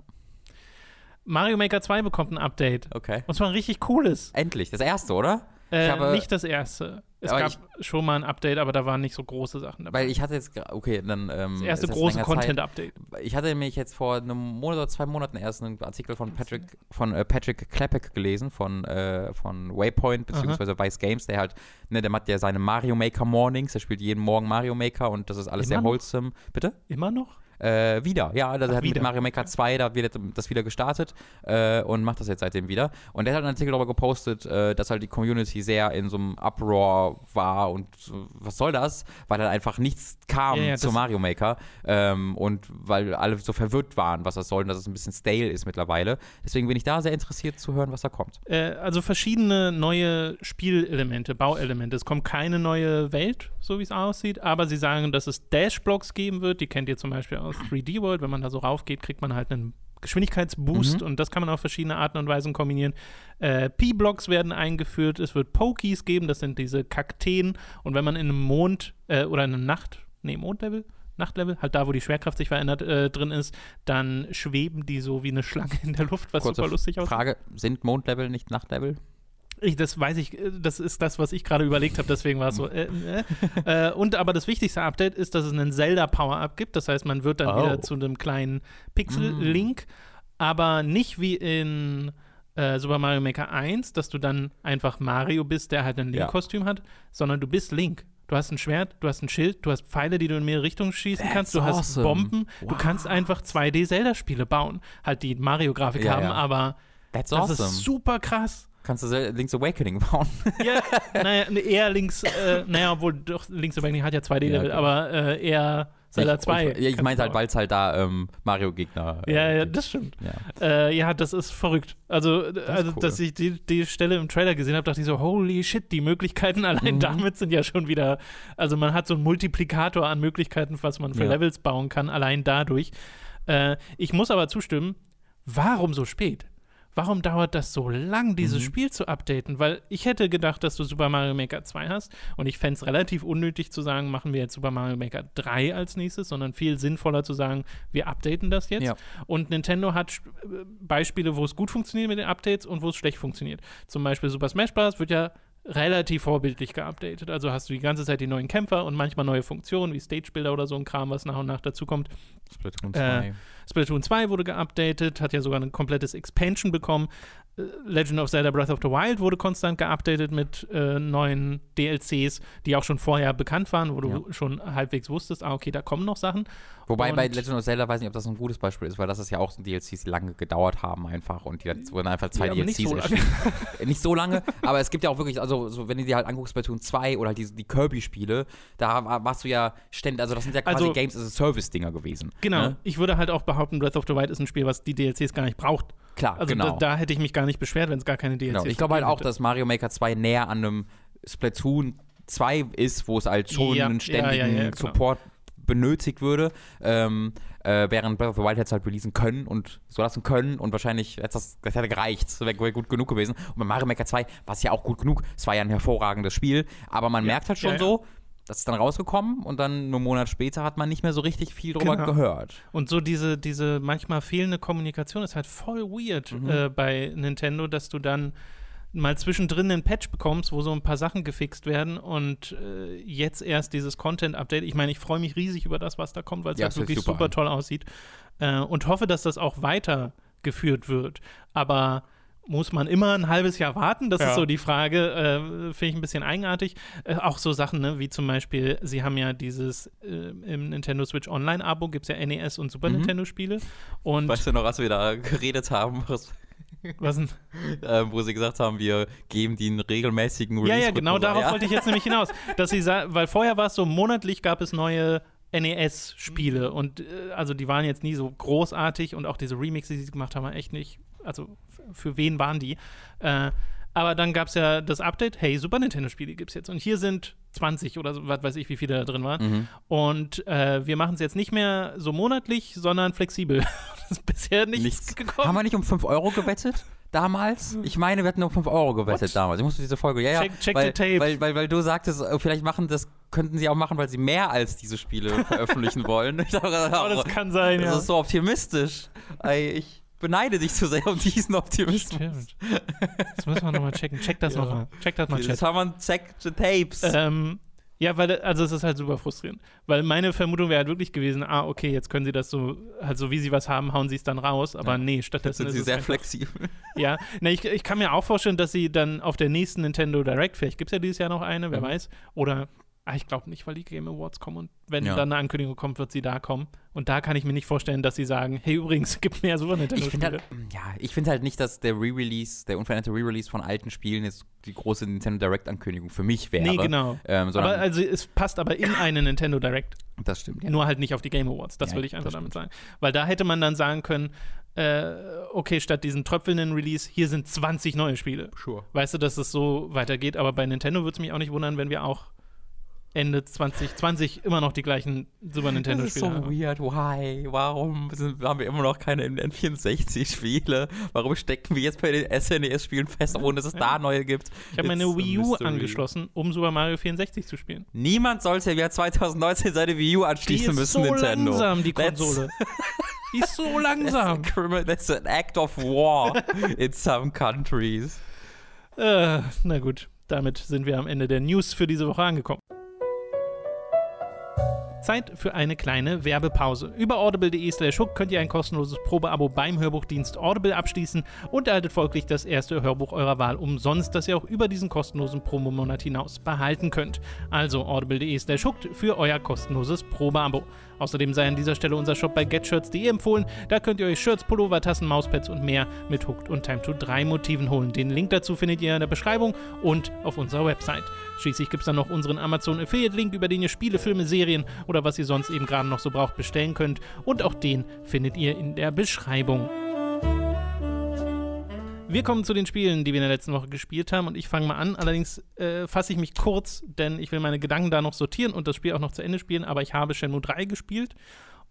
Mario Maker 2 bekommt ein Update. Okay. Und zwar ein richtig cooles. Endlich, das erste, oder? Äh, habe- nicht das erste. Es gab schon mal ein Update, aber da waren nicht so große Sachen dabei. Weil ich hatte jetzt, okay, dann. Ähm, das erste große. Content-Update. Ich hatte mich jetzt vor einem Monat oder zwei Monaten erst einen Artikel von Patrick, von äh, Patrick Klepek gelesen, von, äh, von Waypoint, beziehungsweise Vice Games, der halt, ne, der macht ja seine Mario Maker Mornings, der spielt jeden Morgen Mario Maker und das ist alles Immer sehr noch? wholesome. Bitte? Immer noch? Äh, wieder, ja, also Ach, er hat wieder. mit Mario Maker 2 da wieder, das wieder gestartet äh, und macht das jetzt seitdem wieder. Und der hat einen Artikel darüber gepostet, äh, dass halt die Community sehr in so einem Uproar war und was soll das? Weil halt einfach nichts kam Ja, ja, zu das- Mario Maker ähm, und weil alle so verwirrt waren, was das soll und dass es ein bisschen stale ist mittlerweile. Deswegen bin ich da sehr interessiert zu hören, was da kommt. Äh, also verschiedene neue Spielelemente, Bauelemente. Es kommt keine neue Welt, so wie es aussieht, aber sie sagen, dass es Dash-Blocks geben wird. Die kennt ihr zum Beispiel aus 3D World. Wenn man da so raufgeht, kriegt man halt einen Geschwindigkeitsboost Mhm. und das kann man auf verschiedene Arten und Weisen kombinieren. Äh, P-Blocks werden eingeführt. Es wird Pokies geben, das sind diese Kakteen. Und wenn man in einem Mond äh, oder in einem Nacht, nee, Mondlevel, Nachtlevel, halt da, wo die Schwerkraft sich verändert, äh, drin ist, dann schweben die so wie eine Schlange in der Luft, was Kurze super lustig aussieht. Frage, sind Mondlevel nicht Nachtlevel? Ich, das weiß ich, äh, das ist das, was ich gerade überlegt habe, deswegen war es so. Äh, äh. äh, und aber das wichtigste Update ist, dass es einen Zelda-Power-Up gibt. Das heißt, man wird dann Oh. wieder zu einem kleinen Pixel-Link, aber nicht wie in äh, Super Mario Maker 1, dass du dann einfach Mario bist, der halt ein Ja. Link-Kostüm hat, sondern du bist Link. Du hast ein Schwert, du hast ein Schild, du hast Pfeile, die du in mehrere Richtungen schießen That's kannst, du hast awesome. Bomben, du Wow. kannst einfach 2D-Zelda-Spiele bauen. Halt die Mario-Grafik Ja, haben, ja. aber That's das awesome. ist super krass. Kannst du Link's Awakening bauen? Ja, naja, eher links, äh, naja, obwohl doch links Awakening hat ja 2D-Level, Ja, okay. aber äh, eher Zelda 2. Ich, ich meinte halt, weil es halt da ähm, Mario-Gegner. Äh, ja, ja, das stimmt. Ja, äh, ja das ist verrückt. Also, das also cool. dass ich die, die Stelle im Trailer gesehen habe, dachte ich so, holy shit, die Möglichkeiten allein mhm. damit sind ja schon wieder. Also, man hat so einen Multiplikator an Möglichkeiten, was man für ja. Levels bauen kann, allein dadurch. Äh, ich muss aber zustimmen, warum so spät? Warum dauert das so lang, dieses mhm. Spiel zu updaten? Weil ich hätte gedacht, dass du Super Mario Maker 2 hast und ich fände es relativ unnötig zu sagen, machen wir jetzt Super Mario Maker 3 als nächstes, sondern viel sinnvoller zu sagen, wir updaten das jetzt. Ja. Und Nintendo hat äh, Beispiele, wo es gut funktioniert mit den Updates und wo es schlecht funktioniert. Zum Beispiel Super Smash Bros. wird ja relativ vorbildlich geupdatet. Also hast du die ganze Zeit die neuen Kämpfer und manchmal neue Funktionen wie Stage Builder oder so ein Kram, was nach und nach dazukommt. Splatoon 2. Äh, Splatoon 2 wurde geupdatet, hat ja sogar ein komplettes Expansion bekommen. Äh, Legend of Zelda Breath of the Wild wurde konstant geupdatet mit äh, neuen DLCs, die auch schon vorher bekannt waren, wo du ja. schon halbwegs wusstest, ah, okay, da kommen noch Sachen. Wobei und bei Legend of Zelda weiß ich nicht, ob das ein gutes Beispiel ist, weil das ist ja auch so DLCs, die lange gedauert haben einfach und die wurden einfach zwei ja, DLCs nicht so erschienen. nicht so lange, aber es gibt ja auch wirklich, also so, wenn du dir halt anguckst, Splatoon 2 oder halt die, die Kirby-Spiele, da warst du ja ständig, also das sind ja quasi also, Games as a Service-Dinger gewesen. Genau, ne? ich würde halt auch behaupten, Breath of the Wild ist ein Spiel, was die DLCs gar nicht braucht. Klar, also genau. Da, da hätte ich mich gar nicht beschwert, wenn es gar keine DLCs genau. Ich glaube halt auch, dass Mario Maker 2 näher an einem Splatoon 2 ist, wo es halt schon ja, einen ständigen ja, ja, Support benötigt würde, ähm, äh, während Breath of the Wild hätte es halt releasen können und so lassen können und wahrscheinlich hätte das, das hätte gereicht, das wäre wär gut genug gewesen. Und bei Mario Maker 2 war es ja auch gut genug, es war ja ein hervorragendes Spiel, aber man merkt halt schon so, das ist dann rausgekommen und dann nur einen Monat später hat man nicht mehr so richtig viel drüber genau. gehört. Und so diese, diese manchmal fehlende Kommunikation ist halt voll weird mhm. äh, bei Nintendo, dass du dann mal zwischendrin einen Patch bekommst, wo so ein paar Sachen gefixt werden und äh, jetzt erst dieses Content-Update. Ich meine, ich freue mich riesig über das, was da kommt, weil es ja, halt wirklich super, super toll aussieht äh, und hoffe, dass das auch weitergeführt wird. Aber muss man immer ein halbes Jahr warten? Das ja. ist so die Frage. Äh, Finde ich ein bisschen eigenartig. Äh, auch so Sachen, ne, wie zum Beispiel, sie haben ja dieses äh, im Nintendo Switch Online-Abo gibt es ja NES und Super mhm. Nintendo-Spiele. weißt du noch, als wir da geredet haben, was, was denn? Äh, wo sie gesagt haben, wir geben die einen regelmäßigen Release. Ja, ja, genau darauf ja. wollte ich jetzt nämlich hinaus. Dass sie weil vorher war es so, monatlich gab es neue NES-Spiele und äh, also die waren jetzt nie so großartig und auch diese Remixes, die sie gemacht haben, echt nicht also für wen waren die? Äh, aber dann gab es ja das Update, hey, Super Nintendo-Spiele gibt es jetzt. Und hier sind 20 oder so, was weiß ich, wie viele da drin waren. Mhm. Und äh, wir machen es jetzt nicht mehr so monatlich, sondern flexibel. das ist bisher nichts, nichts, gekommen. Haben wir nicht um 5 Euro gewettet? Damals? Ich meine, wir hatten um 5 Euro gewettet What? damals. Ich musste diese Folge. Ja, ja. Check, check weil, the tape. Weil, weil, weil, du sagtest, äh, vielleicht machen das, könnten sie auch machen, weil sie mehr als diese Spiele veröffentlichen wollen. Ich dachte, oh, das kann sein, das ja. Ist so optimistisch. Ich beneide dich zu sehr um diesen Optimismus. Stimmt. Das müssen wir nochmal checken. Check das ja. nochmal. Check das mal, Chat. Das haben wir check the tapes. Ähm, ja, weil, also es ist halt super frustrierend. Weil meine Vermutung wäre halt wirklich gewesen, ah, okay, jetzt können sie das so, halt so wie sie was haben, hauen sie es dann raus. Aber ja. nee, stattdessen sind sie sehr einfach, flexibel. Ja, na, ich, ich kann mir auch vorstellen, dass sie dann auf der nächsten Nintendo Direct, vielleicht gibt es ja dieses Jahr noch eine, wer mhm. weiß, oder Ah, ich glaube nicht, weil die Game Awards kommen und wenn ja. dann eine Ankündigung kommt, wird sie da kommen. Und da kann ich mir nicht vorstellen, dass sie sagen, hey, übrigens, gibt mehr Super Nintendo ich finde halt, Ja, ich finde halt nicht, dass der Re-Release, der unveränderte Re-Release von alten Spielen jetzt die große Nintendo Direct-Ankündigung für mich wäre. Nee, genau. Ähm, aber also es passt aber in eine Nintendo Direct. Das stimmt, ja. Nur halt nicht auf die Game Awards, das ja, will ich einfach damit sagen. Weil da hätte man dann sagen können, äh, okay, statt diesen tröpfelnden Release, hier sind 20 neue Spiele. Sure. Weißt du, dass es so weitergeht, aber bei Nintendo würde es mich auch nicht wundern, wenn wir auch Ende 2020 immer noch die gleichen Super Nintendo-Spiele haben. Das ist so weird. Why? Warum sind, haben wir immer noch keine N64-Spiele? Warum stecken wir jetzt bei den SNES-Spielen fest, ohne dass es da neue gibt? Ich habe meine Wii U angeschlossen, um Super Mario 64 zu spielen. Niemand sollte ja 2019 seine Wii U anschließen die müssen, so Nintendo. ist so langsam, die Konsole. die ist so langsam. That's, that's an act of war in some countries. Äh, na gut, damit sind wir am Ende der News für diese Woche angekommen. Zeit für eine kleine Werbepause. Über audible.de slash hook könnt ihr ein kostenloses Probeabo beim Hörbuchdienst Audible abschließen und erhaltet folglich das erste Hörbuch eurer Wahl umsonst, das ihr auch über diesen kostenlosen Promomonat hinaus behalten könnt. Also audible.de slash hook für euer kostenloses Probeabo. Außerdem sei an dieser Stelle unser Shop bei getshirts.de empfohlen. Da könnt ihr euch Shirts, Pullover, Tassen, Mauspads und mehr mit Hooked und Time to 3 Motiven holen. Den Link dazu findet ihr in der Beschreibung und auf unserer Website. Schließlich gibt es dann noch unseren Amazon Affiliate Link, über den ihr Spiele, Filme, Serien oder was ihr sonst eben gerade noch so braucht bestellen könnt. Und auch den findet ihr in der Beschreibung. Wir kommen zu den Spielen, die wir in der letzten Woche gespielt haben und ich fange mal an. Allerdings äh, fasse ich mich kurz, denn ich will meine Gedanken da noch sortieren und das Spiel auch noch zu Ende spielen, aber ich habe Shenmue 3 gespielt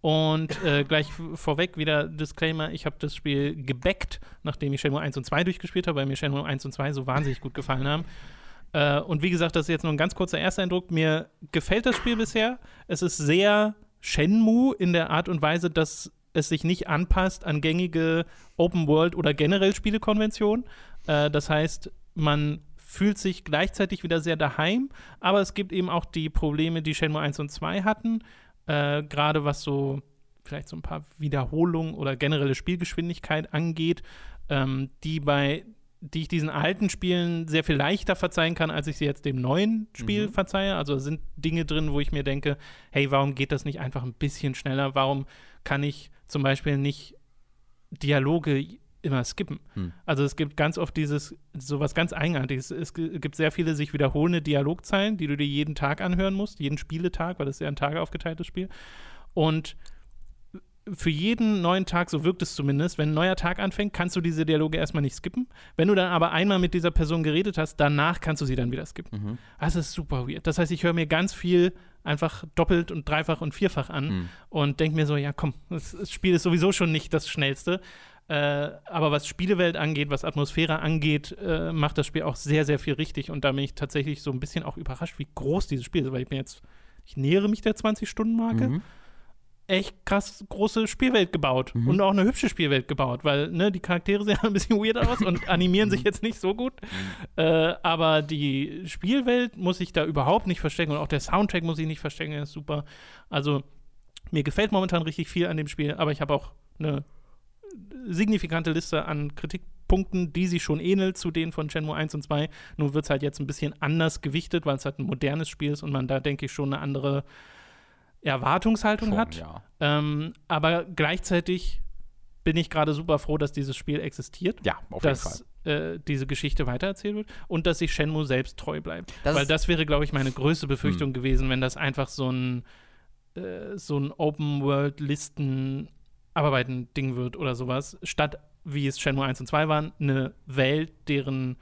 und äh, gleich vorweg wieder Disclaimer, ich habe das Spiel gebackt, nachdem ich Shenmue 1 und 2 durchgespielt habe, weil mir Shenmue 1 und 2 so wahnsinnig gut gefallen haben. Äh, und wie gesagt, das ist jetzt nur ein ganz kurzer Ersteindruck. Mir gefällt das Spiel bisher. Es ist sehr Shenmue in der Art und Weise, dass es sich nicht anpasst an gängige Open World oder generell Spielekonventionen. Äh, das heißt, man fühlt sich gleichzeitig wieder sehr daheim, aber es gibt eben auch die Probleme, die Shenmue 1 und 2 hatten, äh, gerade was so vielleicht so ein paar Wiederholungen oder generelle Spielgeschwindigkeit angeht, ähm, die bei die ich diesen alten Spielen sehr viel leichter verzeihen kann, als ich sie jetzt dem neuen Spiel mhm. verzeihe. Also sind Dinge drin, wo ich mir denke, hey, warum geht das nicht einfach ein bisschen schneller? Warum kann ich zum Beispiel nicht Dialoge immer skippen. Hm. Also es gibt ganz oft dieses, sowas ganz Eigenartiges. Es gibt sehr viele sich wiederholende Dialogzeilen, die du dir jeden Tag anhören musst, jeden Spieletag, weil das ist ja ein Tage aufgeteiltes Spiel. Und für jeden neuen Tag, so wirkt es zumindest, wenn ein neuer Tag anfängt, kannst du diese Dialoge erstmal nicht skippen. Wenn du dann aber einmal mit dieser Person geredet hast, danach kannst du sie dann wieder skippen. Mhm. Das ist super weird. Das heißt, ich höre mir ganz viel einfach doppelt und dreifach und vierfach an mhm. und denke mir so, ja komm, das, Spiel ist sowieso schon nicht das schnellste. Äh, aber was Spielewelt angeht, was Atmosphäre angeht, äh, macht das Spiel auch sehr, sehr viel richtig. Und da bin ich tatsächlich so ein bisschen auch überrascht, wie groß dieses Spiel ist, weil ich bin jetzt, ich nähere mich der 20-Stunden-Marke. Mhm echt krass große Spielwelt gebaut mhm. und auch eine hübsche Spielwelt gebaut, weil ne, die Charaktere sehen ein bisschen weird aus und animieren sich jetzt nicht so gut. Mhm. Äh, aber die Spielwelt muss ich da überhaupt nicht verstecken und auch der Soundtrack muss ich nicht verstecken, der ist super. Also mir gefällt momentan richtig viel an dem Spiel, aber ich habe auch eine signifikante Liste an Kritikpunkten, die sich schon ähnelt zu denen von Shenmue 1 und 2. Nur wird es halt jetzt ein bisschen anders gewichtet, weil es halt ein modernes Spiel ist und man da, denke ich, schon eine andere Erwartungshaltung Schon, hat. Ja. Ähm, aber gleichzeitig bin ich gerade super froh, dass dieses Spiel existiert. Ja, auf dass, jeden Fall. Äh, diese Geschichte weitererzählt wird und dass sich Shenmue selbst treu bleibt. Das Weil das wäre, glaube ich, meine größte Befürchtung hm. gewesen, wenn das einfach so ein, äh, so ein Open-World-Listen Abarbeiten-Ding wird oder sowas, statt wie es Shenmue 1 und 2 waren, eine Welt, deren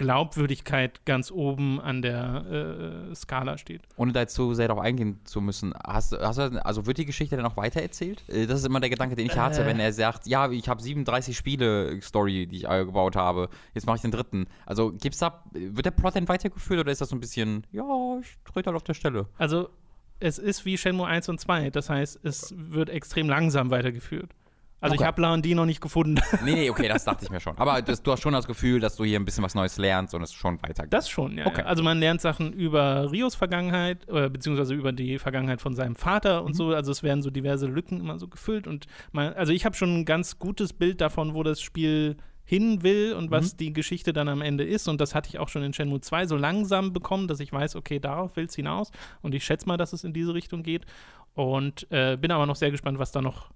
Glaubwürdigkeit ganz oben an der äh, Skala steht. Ohne da jetzt so sehr darauf eingehen zu müssen, hast, hast du, also wird die Geschichte dann auch weitererzählt? Äh, das ist immer der Gedanke, den ich hatte, wenn er sagt, ja, ich habe 37 Spiele-Story, die ich gebaut habe, jetzt mache ich den dritten. Also gibt's da, wird der Plot denn weitergeführt oder ist das so ein bisschen, ja, ich trete halt auf der Stelle? Also es ist wie Shenmue 1 und 2, das heißt, es wird extrem langsam weitergeführt. Also okay. ich habe die noch nicht gefunden. Nee, nee, okay, das dachte ich mir schon. Aber das, du hast schon das Gefühl, dass du hier ein bisschen was Neues lernst und es schon weitergeht. Das schon, ja. Okay. Also man lernt Sachen über Rios Vergangenheit, äh, beziehungsweise über die Vergangenheit von seinem Vater und mhm. so. Also es werden so diverse Lücken immer so gefüllt. Und man, also ich habe schon ein ganz gutes Bild davon, wo das Spiel hin will und was mhm. die Geschichte dann am Ende ist. Und das hatte ich auch schon in Shenmue 2 so langsam bekommen, dass ich weiß, okay, darauf will es hinaus. Und ich schätze mal, dass es in diese Richtung geht. Und äh, bin aber noch sehr gespannt, was da noch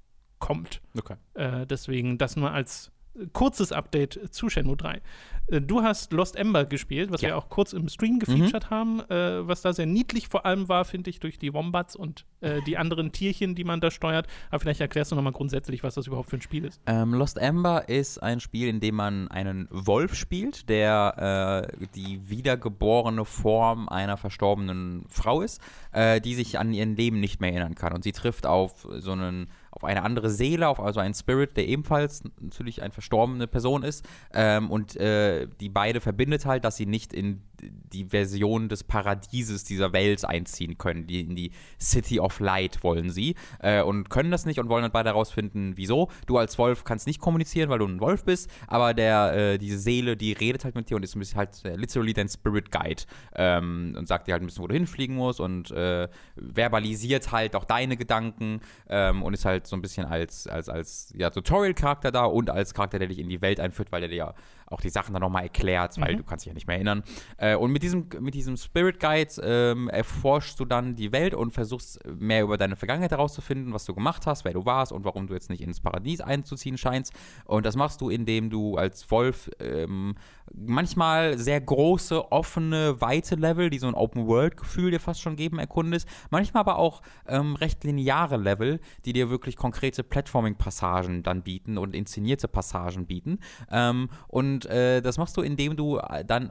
kommt. Okay. Äh, deswegen das nur als kurzes Update zu Shenmue 3. Äh, du hast Lost Ember gespielt, was ja. wir auch kurz im Stream gefeatured mhm. haben, äh, was da sehr niedlich vor allem war, finde ich, durch die Wombats und äh, die anderen Tierchen, die man da steuert. Aber vielleicht erklärst du nochmal grundsätzlich, was das überhaupt für ein Spiel ist. Ähm, Lost Ember ist ein Spiel, in dem man einen Wolf spielt, der äh, die wiedergeborene Form einer verstorbenen Frau ist, äh, die sich an ihren Leben nicht mehr erinnern kann. Und sie trifft auf so einen auf eine andere Seele, auf also einen Spirit, der ebenfalls natürlich eine verstorbene Person ist. Ähm, und äh, die beide verbindet halt, dass sie nicht in die Version des Paradieses dieser Welt einziehen können. Die, in die City of Light wollen sie äh, und können das nicht und wollen dann beide herausfinden, wieso. Du als Wolf kannst nicht kommunizieren, weil du ein Wolf bist, aber der, äh, diese Seele, die redet halt mit dir und ist ein bisschen halt äh, literally dein Spirit Guide ähm, und sagt dir halt ein bisschen, wo du hinfliegen musst und äh, verbalisiert halt auch deine Gedanken ähm, und ist halt so ein bisschen als, als, als ja, Tutorial-Charakter da und als Charakter, der dich in die Welt einführt, weil der dir ja auch die Sachen dann nochmal erklärt, weil mhm. du kannst dich ja nicht mehr erinnern. Äh, und mit diesem, mit diesem Spirit Guide ähm, erforschst du dann die Welt und versuchst mehr über deine Vergangenheit herauszufinden, was du gemacht hast, wer du warst und warum du jetzt nicht ins Paradies einzuziehen scheinst. Und das machst du, indem du als Wolf ähm, manchmal sehr große, offene, weite Level, die so ein Open-World-Gefühl dir fast schon geben, erkundest. Manchmal aber auch ähm, recht lineare Level, die dir wirklich konkrete Platforming-Passagen dann bieten und inszenierte Passagen bieten. Ähm, und äh, das machst du, indem du äh, dann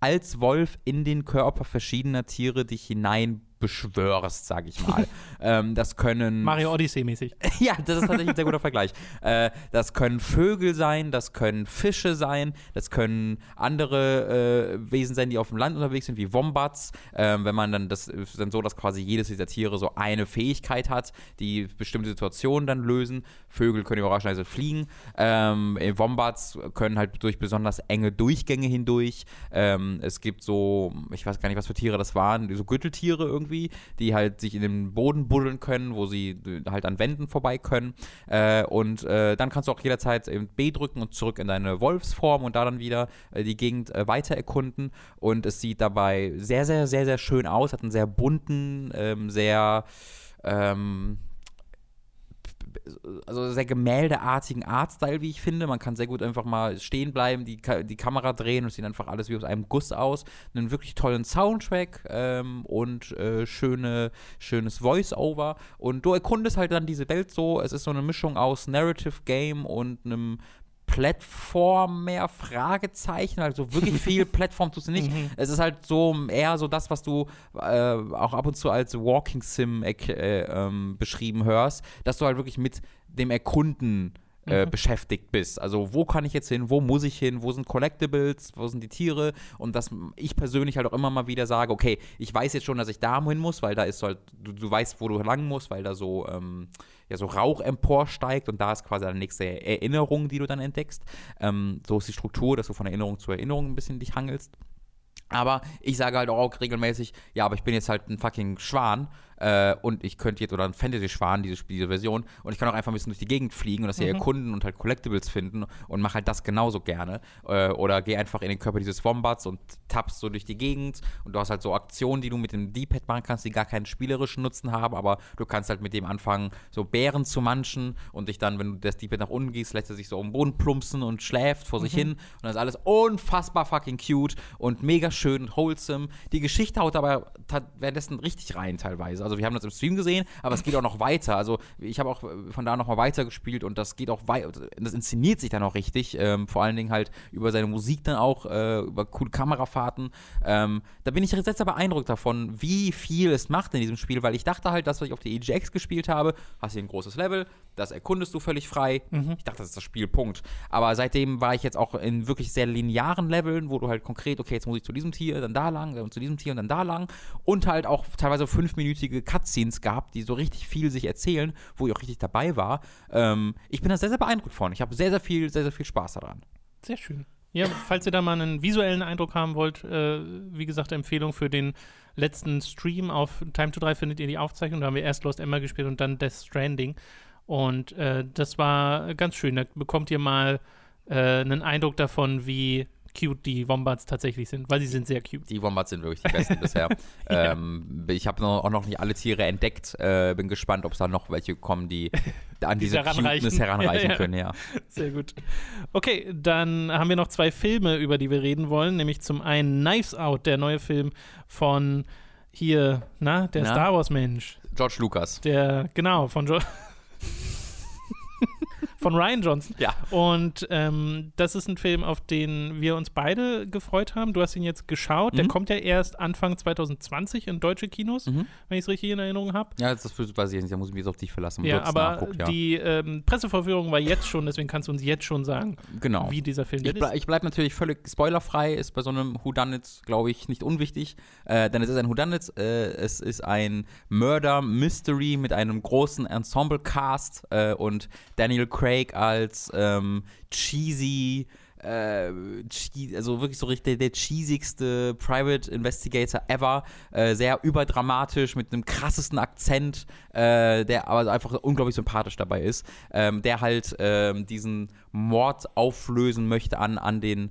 als Wolf in den Körper verschiedener Tiere dich hinein beschwörst, sage ich mal. ähm, das können. Mario Odyssey-mäßig. ja, das ist tatsächlich ein sehr guter Vergleich. Äh, das können Vögel sein, das können Fische sein, das können andere äh, Wesen sein, die auf dem Land unterwegs sind, wie Wombats. Ähm, wenn man dann, das ist dann so, dass quasi jedes dieser Tiere so eine Fähigkeit hat, die bestimmte Situationen dann lösen. Vögel können überraschenderweise fliegen. Ähm, Wombats können halt durch besonders enge Durchgänge hindurch. Ähm, es gibt so, ich weiß gar nicht, was für Tiere das waren, so Gürteltiere irgendwie irgendwie, die halt sich in den Boden buddeln können, wo sie halt an Wänden vorbei können. Äh, und äh, dann kannst du auch jederzeit B drücken und zurück in deine Wolfsform und da dann wieder äh, die Gegend äh, weiter erkunden. Und es sieht dabei sehr, sehr, sehr, sehr schön aus, hat einen sehr bunten, ähm, sehr ähm, also sehr gemäldeartigen Artstyle, wie ich finde. Man kann sehr gut einfach mal stehen bleiben, die, die Kamera drehen und sieht einfach alles wie aus einem Guss aus. Einen wirklich tollen Soundtrack ähm, und äh, schöne, schönes Voice-Over. Und du erkundest halt dann diese Welt so. Es ist so eine Mischung aus Narrative Game und einem Plattform mehr Fragezeichen, also wirklich viel Plattform tust du nicht. Mhm. Es ist halt so eher so das, was du äh, auch ab und zu als Walking Sim äh, ähm, beschrieben hörst, dass du halt wirklich mit dem Erkunden äh, mhm. beschäftigt bist. Also wo kann ich jetzt hin, wo muss ich hin, wo sind Collectibles, wo sind die Tiere und dass ich persönlich halt auch immer mal wieder sage, okay, ich weiß jetzt schon, dass ich da hin muss, weil da ist halt, du, du weißt, wo du lang musst, weil da so ähm, ja so Rauch emporsteigt und da ist quasi deine nächste Erinnerung, die du dann entdeckst. Ähm, so ist die Struktur, dass du von Erinnerung zu Erinnerung ein bisschen dich hangelst. Aber ich sage halt auch regelmäßig, ja, aber ich bin jetzt halt ein fucking Schwan äh, und ich könnte jetzt, oder ein Fantasy-Schwan, diese, diese Version, und ich kann auch einfach ein bisschen durch die Gegend fliegen und das hier mhm. erkunden und halt Collectibles finden und mache halt das genauso gerne. Äh, oder geh einfach in den Körper dieses Wombats und tappst so durch die Gegend und du hast halt so Aktionen, die du mit dem D-Pad machen kannst, die gar keinen spielerischen Nutzen haben, aber du kannst halt mit dem anfangen, so Bären zu manchen und dich dann, wenn du das D-Pad nach unten gehst, lässt er sich so um den Boden plumpsen und schläft vor mhm. sich hin und das ist alles unfassbar fucking cute und mega schön und wholesome. Die Geschichte haut aber währenddessen richtig rein teilweise. Also wir haben das im Stream gesehen, aber es geht auch noch weiter. Also ich habe auch von da nochmal weiter gespielt und das geht auch weiter. Das inszeniert sich dann auch richtig. Ähm, vor allen Dingen halt über seine Musik dann auch, äh, über coole Kamerafahrten. Ähm, da bin ich sehr, sehr beeindruckt davon, wie viel es macht in diesem Spiel, weil ich dachte halt, das, was ich auf der EGX gespielt habe, hast hier ein großes Level, das erkundest du völlig frei. Mhm. Ich dachte, das ist das Spiel, Punkt. Aber seitdem war ich jetzt auch in wirklich sehr linearen Leveln, wo du halt konkret, okay, jetzt muss ich zu diesem Tier, dann da lang, dann zu diesem Tier und dann da lang. Und halt auch teilweise fünfminütige Cutscenes gehabt, die so richtig viel sich erzählen, wo ich auch richtig dabei war. Ähm, ich bin da sehr, sehr beeindruckt von. Ich habe sehr, sehr viel, sehr, sehr viel Spaß daran. Sehr schön. Ja, falls ihr da mal einen visuellen Eindruck haben wollt, äh, wie gesagt, Empfehlung für den letzten Stream auf Time to 3 findet ihr die Aufzeichnung. Da haben wir erst Lost Emma gespielt und dann Death Stranding. Und äh, das war ganz schön. Da bekommt ihr mal äh, einen Eindruck davon, wie cute die Wombats tatsächlich sind, weil sie sind sehr cute. Die Wombats sind wirklich die besten bisher. ja. ähm, ich habe auch noch nicht alle Tiere entdeckt. Äh, bin gespannt, ob es da noch welche kommen, die an diese Cuteness heranreichen ja, können, ja. Sehr gut. Okay, dann haben wir noch zwei Filme, über die wir reden wollen, nämlich zum einen Knives Out, der neue Film von hier, na, der na? Star Wars Mensch. George Lucas. Der, genau, von George von Ryan Johnson. Ja. Und ähm, das ist ein Film, auf den wir uns beide gefreut haben. Du hast ihn jetzt geschaut. Mhm. Der kommt ja erst Anfang 2020 in deutsche Kinos, mhm. wenn ich es richtig in Erinnerung habe. Ja, das weiß ich nicht. Da muss ich mich jetzt auf dich verlassen. Ja, aber ja. die ähm, Presseverführung war jetzt schon, deswegen kannst du uns jetzt schon sagen, genau. wie dieser Film ich ble ist. Ich bleibe natürlich völlig spoilerfrei. Ist bei so einem Whodunit, glaube ich, nicht unwichtig. Äh, denn es ist ein Whodunit. Äh, es ist ein Murder-Mystery mit einem großen Ensemble-Cast äh, und Daniel Craig Craig als ähm, cheesy äh, also wirklich so richtig der, der cheesigste Private Investigator ever. Äh, sehr überdramatisch, mit einem krassesten Akzent, äh, der aber einfach unglaublich sympathisch dabei ist. Ähm, der halt ähm, diesen Mord auflösen möchte an, an den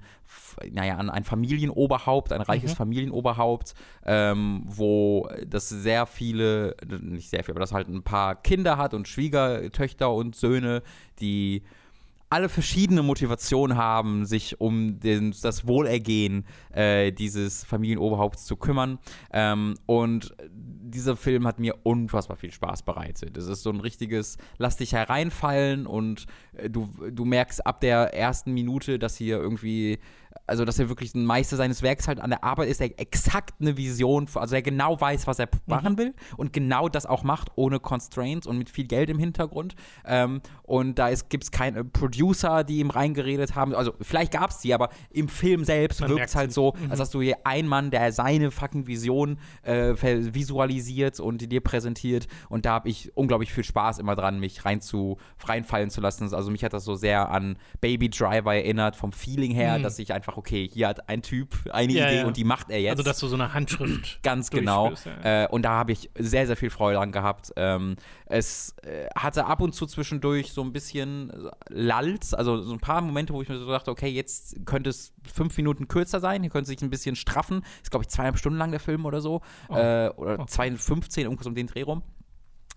naja, an ein Familienoberhaupt, ein reiches mhm. Familienoberhaupt, ähm, wo das sehr viele, nicht sehr viele, aber das halt ein paar Kinder hat und Schwiegertöchter und Söhne, die alle verschiedene Motivationen haben, sich um den, das Wohlergehen äh, dieses Familienoberhaupts zu kümmern. Ähm, und dieser Film hat mir unfassbar viel Spaß bereitet. Es ist so ein richtiges, lass dich hereinfallen und äh, du, du merkst ab der ersten Minute, dass hier irgendwie also dass er wirklich ein Meister seines Werks halt an der Arbeit ist, er exakt eine Vision, also er genau weiß, was er mhm. machen will und genau das auch macht, ohne Constraints und mit viel Geld im Hintergrund. Ähm, und da gibt es keine Producer, die ihm reingeredet haben. Also vielleicht gab es die, aber im Film selbst wirkt es halt so, mhm. als hast du hier einen Mann, der seine fucking Vision äh, visualisiert und dir präsentiert. Und da habe ich unglaublich viel Spaß immer dran, mich rein zu, reinfallen zu lassen. Also mich hat das so sehr an Baby Driver erinnert, vom Feeling her, mhm. dass ich einfach einfach, okay, hier hat ein Typ eine ja, Idee ja. und die macht er jetzt. Also, dass du so eine Handschrift. Ganz genau. Ja. Äh, und da habe ich sehr, sehr viel Freude dran gehabt. Ähm, es äh, hatte ab und zu zwischendurch so ein bisschen Lalls, also so ein paar Momente, wo ich mir so dachte, okay, jetzt könnte es fünf Minuten kürzer sein, hier könnte sich ein bisschen straffen. Ist, glaube ich, zweieinhalb Stunden lang der Film oder so. Oh. Äh, oder oh. 2,15, irgendwas um den Dreh rum.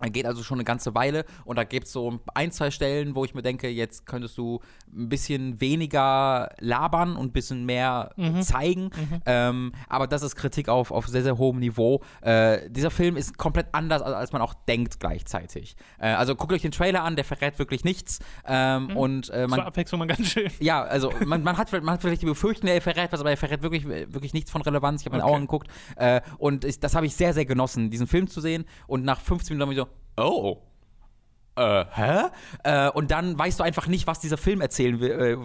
Geht also schon eine ganze Weile und da gibt es so ein, zwei Stellen, wo ich mir denke, jetzt könntest du ein bisschen weniger labern und ein bisschen mehr mhm. zeigen. Mhm. Ähm, aber das ist Kritik auf, auf sehr, sehr hohem Niveau. Äh, dieser Film ist komplett anders, als man auch denkt gleichzeitig. Äh, also guckt euch den Trailer an, der verrät wirklich nichts. Ähm, mhm. und, äh, man, Zur Abwechslung mal ganz schön. Ja, also man, man, hat, man hat vielleicht die Befürchtung, er verrät was, aber er verrät wirklich, wirklich nichts von Relevanz. Ich habe okay. mir auch angeguckt. Äh, und ich, das habe ich sehr, sehr genossen, diesen Film zu sehen. Und nach 15 Minuten habe ich so, oh, äh, hä? Äh, und dann weißt du einfach nicht, was dieser Film erzählen äh,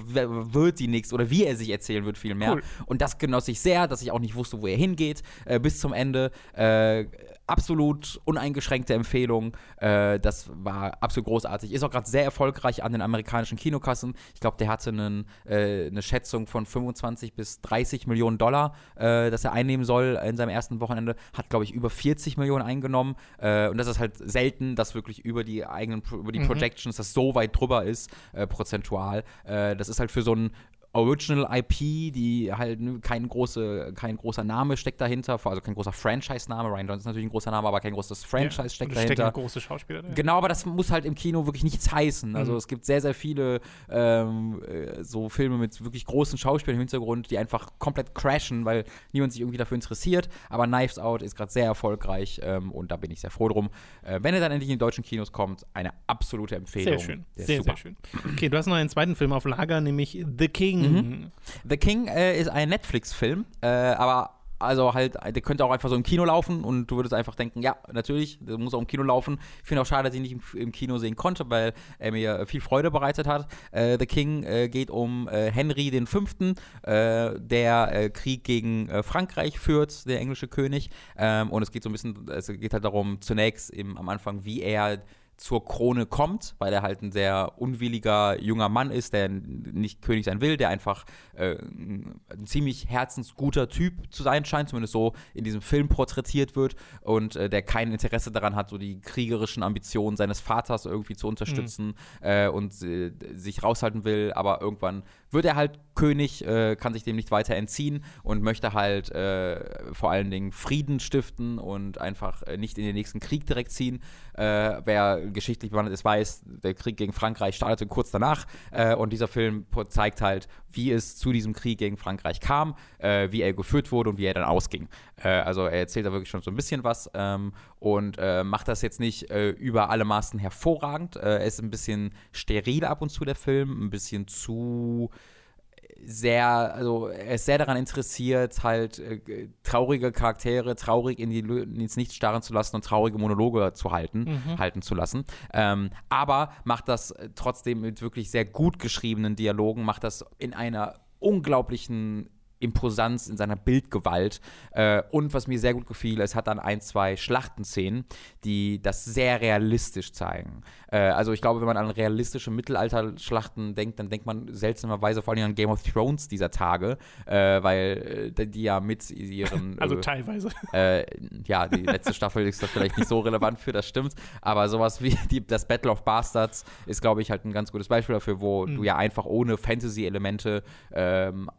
wird, die nächste, oder wie er sich erzählen wird, vielmehr. Cool. Und das genoss ich sehr, dass ich auch nicht wusste, wo er hingeht, äh, bis zum Ende. Äh, absolut uneingeschränkte Empfehlung. Äh, das war absolut großartig. Ist auch gerade sehr erfolgreich an den amerikanischen Kinokassen. Ich glaube, der hatte einen, äh, eine Schätzung von 25 bis 30 Millionen Dollar, äh, dass er einnehmen soll in seinem ersten Wochenende. Hat, glaube ich, über 40 Millionen eingenommen. Äh, und das ist halt selten, dass wirklich über die eigenen, über die mhm. Projections das so weit drüber ist, äh, prozentual. Äh, das ist halt für so einen Original IP, die halt ne, kein, große, kein großer Name steckt dahinter, also kein großer Franchise-Name. Ryan Johnson ist natürlich ein großer Name, aber kein großes Franchise ja, steckt dahinter. Stecken große Schauspieler. Ja. Genau, aber das muss halt im Kino wirklich nichts heißen. Also mhm. es gibt sehr, sehr viele ähm, äh, so Filme mit wirklich großen Schauspielern im Hintergrund, die einfach komplett crashen, weil niemand sich irgendwie dafür interessiert. Aber Knives Out ist gerade sehr erfolgreich ähm, und da bin ich sehr froh drum. Äh, wenn er dann endlich in die deutschen Kinos kommt, eine absolute Empfehlung. Sehr schön. Sehr, sehr schön. Okay, du hast noch einen zweiten Film auf Lager, nämlich The King. Mhm. The King äh, ist ein Netflix-Film, äh, aber also halt, der könnte auch einfach so im Kino laufen und du würdest einfach denken, ja, natürlich, der muss auch im Kino laufen. Ich finde auch schade, dass ich nicht im, im, Kino sehen konnte, weil er mir viel Freude bereitet hat. Äh, The King äh, geht um äh, Henry V., äh, der äh, Krieg gegen äh, Frankreich führt, der englische König. Ähm, und es geht so ein bisschen, es geht halt darum, zunächst im, am Anfang, wie er zur Krone kommt, weil er halt ein sehr unwilliger junger Mann ist, der nicht König sein will, der einfach äh, ein ziemlich herzensguter Typ zu sein scheint, zumindest so in diesem Film porträtiert wird und äh, der kein Interesse daran hat, so die kriegerischen Ambitionen seines Vaters irgendwie zu unterstützen mhm. äh, und äh, sich raushalten will, aber irgendwann wird er halt König, äh, kann sich dem nicht weiter entziehen und möchte halt äh, vor allen Dingen Frieden stiften und einfach nicht in den nächsten Krieg direkt ziehen. wer geschichtlich bewandert ist, weiß, der Krieg gegen Frankreich startete kurz danach äh, und dieser Film zeigt halt, wie es zu diesem Krieg gegen Frankreich kam, äh, wie er geführt wurde und wie er dann ausging. Äh, also er erzählt da wirklich schon so ein bisschen was ähm, und äh, macht das jetzt nicht äh, über alle Maßen hervorragend. Äh, er ist ein bisschen steril ab und zu, der Film, ein bisschen zu sehr, also er ist sehr daran interessiert, halt äh, traurige Charaktere traurig in die, ins Nichts starren zu lassen und traurige Monologe zu halten, mhm. halten zu lassen. Ähm, aber macht das trotzdem mit wirklich sehr gut geschriebenen Dialogen, macht das in einer unglaublichen Imposanz, in seiner Bildgewalt. Äh, und was mir sehr gut gefiel, es hat dann ein, zwei Schlachtenszenen, die das sehr realistisch zeigen. Äh, also ich glaube, wenn man an realistische Mittelalterschlachten denkt, dann denkt man seltsamerweise vor allem an Game of Thrones dieser Tage, äh, weil äh, die ja mit ihren. Also teilweise. Äh, ja, die letzte Staffel ist da vielleicht nicht so relevant für, das stimmt. Aber sowas wie die, das Battle of Bastards ist, glaube ich, halt ein ganz gutes Beispiel dafür, wo mhm. du ja einfach ohne Fantasy-Elemente ähm,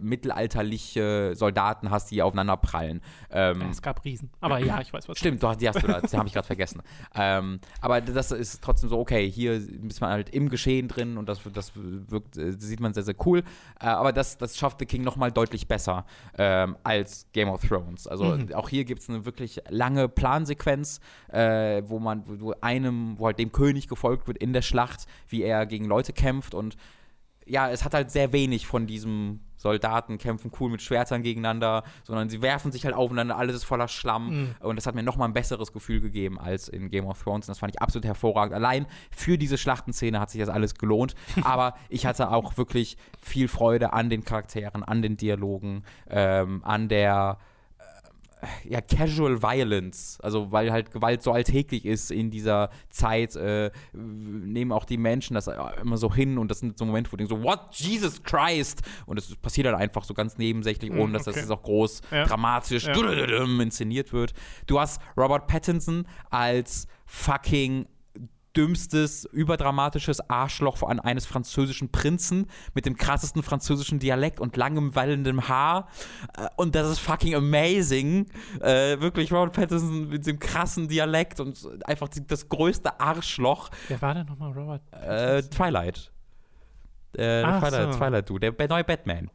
mittelalterliche Soldaten hast, die aufeinander prallen. Ähm, es gab Riesen. Aber ja, ich weiß was. Stimmt, du, die hast du da, die habe ich gerade vergessen. Ähm, aber das ist trotzdem so, okay, hier ist man halt im Geschehen drin und das, das wirkt, äh, sieht man sehr, sehr cool. Äh, aber das, das schafft The King nochmal deutlich besser ähm, als Game of Thrones. Also mhm. auch hier gibt es eine wirklich lange Plansequenz, äh, wo man, wo einem, wo halt dem König gefolgt wird in der Schlacht, wie er gegen Leute kämpft und ja, es hat halt sehr wenig von diesem Soldaten kämpfen cool mit Schwertern gegeneinander, sondern sie werfen sich halt aufeinander, alles ist voller Schlamm. Mhm. Und das hat mir nochmal ein besseres Gefühl gegeben als in Game of Thrones. Und das fand ich absolut hervorragend. Allein für diese Schlachtenszene hat sich das alles gelohnt. Aber ich hatte auch wirklich viel Freude an den Charakteren, an den Dialogen, ähm, an der ja, Casual Violence, also weil halt Gewalt so alltäglich ist in dieser Zeit, äh, nehmen auch die Menschen das immer so hin und das sind so Momente, wo die so, what, Jesus Christ? Und es passiert dann einfach so ganz nebensächlich, ohne dass okay. das auch groß ja. dramatisch ja. inszeniert wird. Du hast Robert Pattinson als fucking dümmstes, überdramatisches Arschloch an eines französischen Prinzen mit dem krassesten französischen Dialekt und langem, wallendem Haar. Äh, und das ist fucking amazing. Äh, wirklich, Robert Pattinson mit dem krassen Dialekt und einfach das größte Arschloch. Wer war denn nochmal Robert? Äh, Twilight. Äh, Twilight, so. Twilight, du, der, der neue Batman.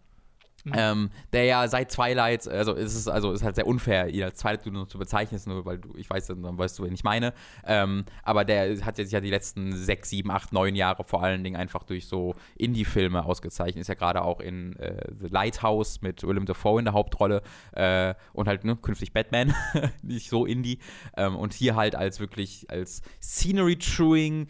Mhm. Ähm, der ja seit Twilight, also ist es also ist halt sehr unfair, ihn als Twilight nur zu bezeichnen, nur weil du, ich weiß, dann weißt du, wen ich meine. Ähm, aber der hat jetzt ja die letzten sechs, sieben, acht, neun Jahre vor allen Dingen einfach durch so Indie-Filme ausgezeichnet. Ist ja gerade auch in äh, The Lighthouse mit Willem Dafoe in der Hauptrolle äh, und halt ne, künftig Batman, nicht so Indie. Ähm, und hier halt als wirklich als Scenery-Chewing,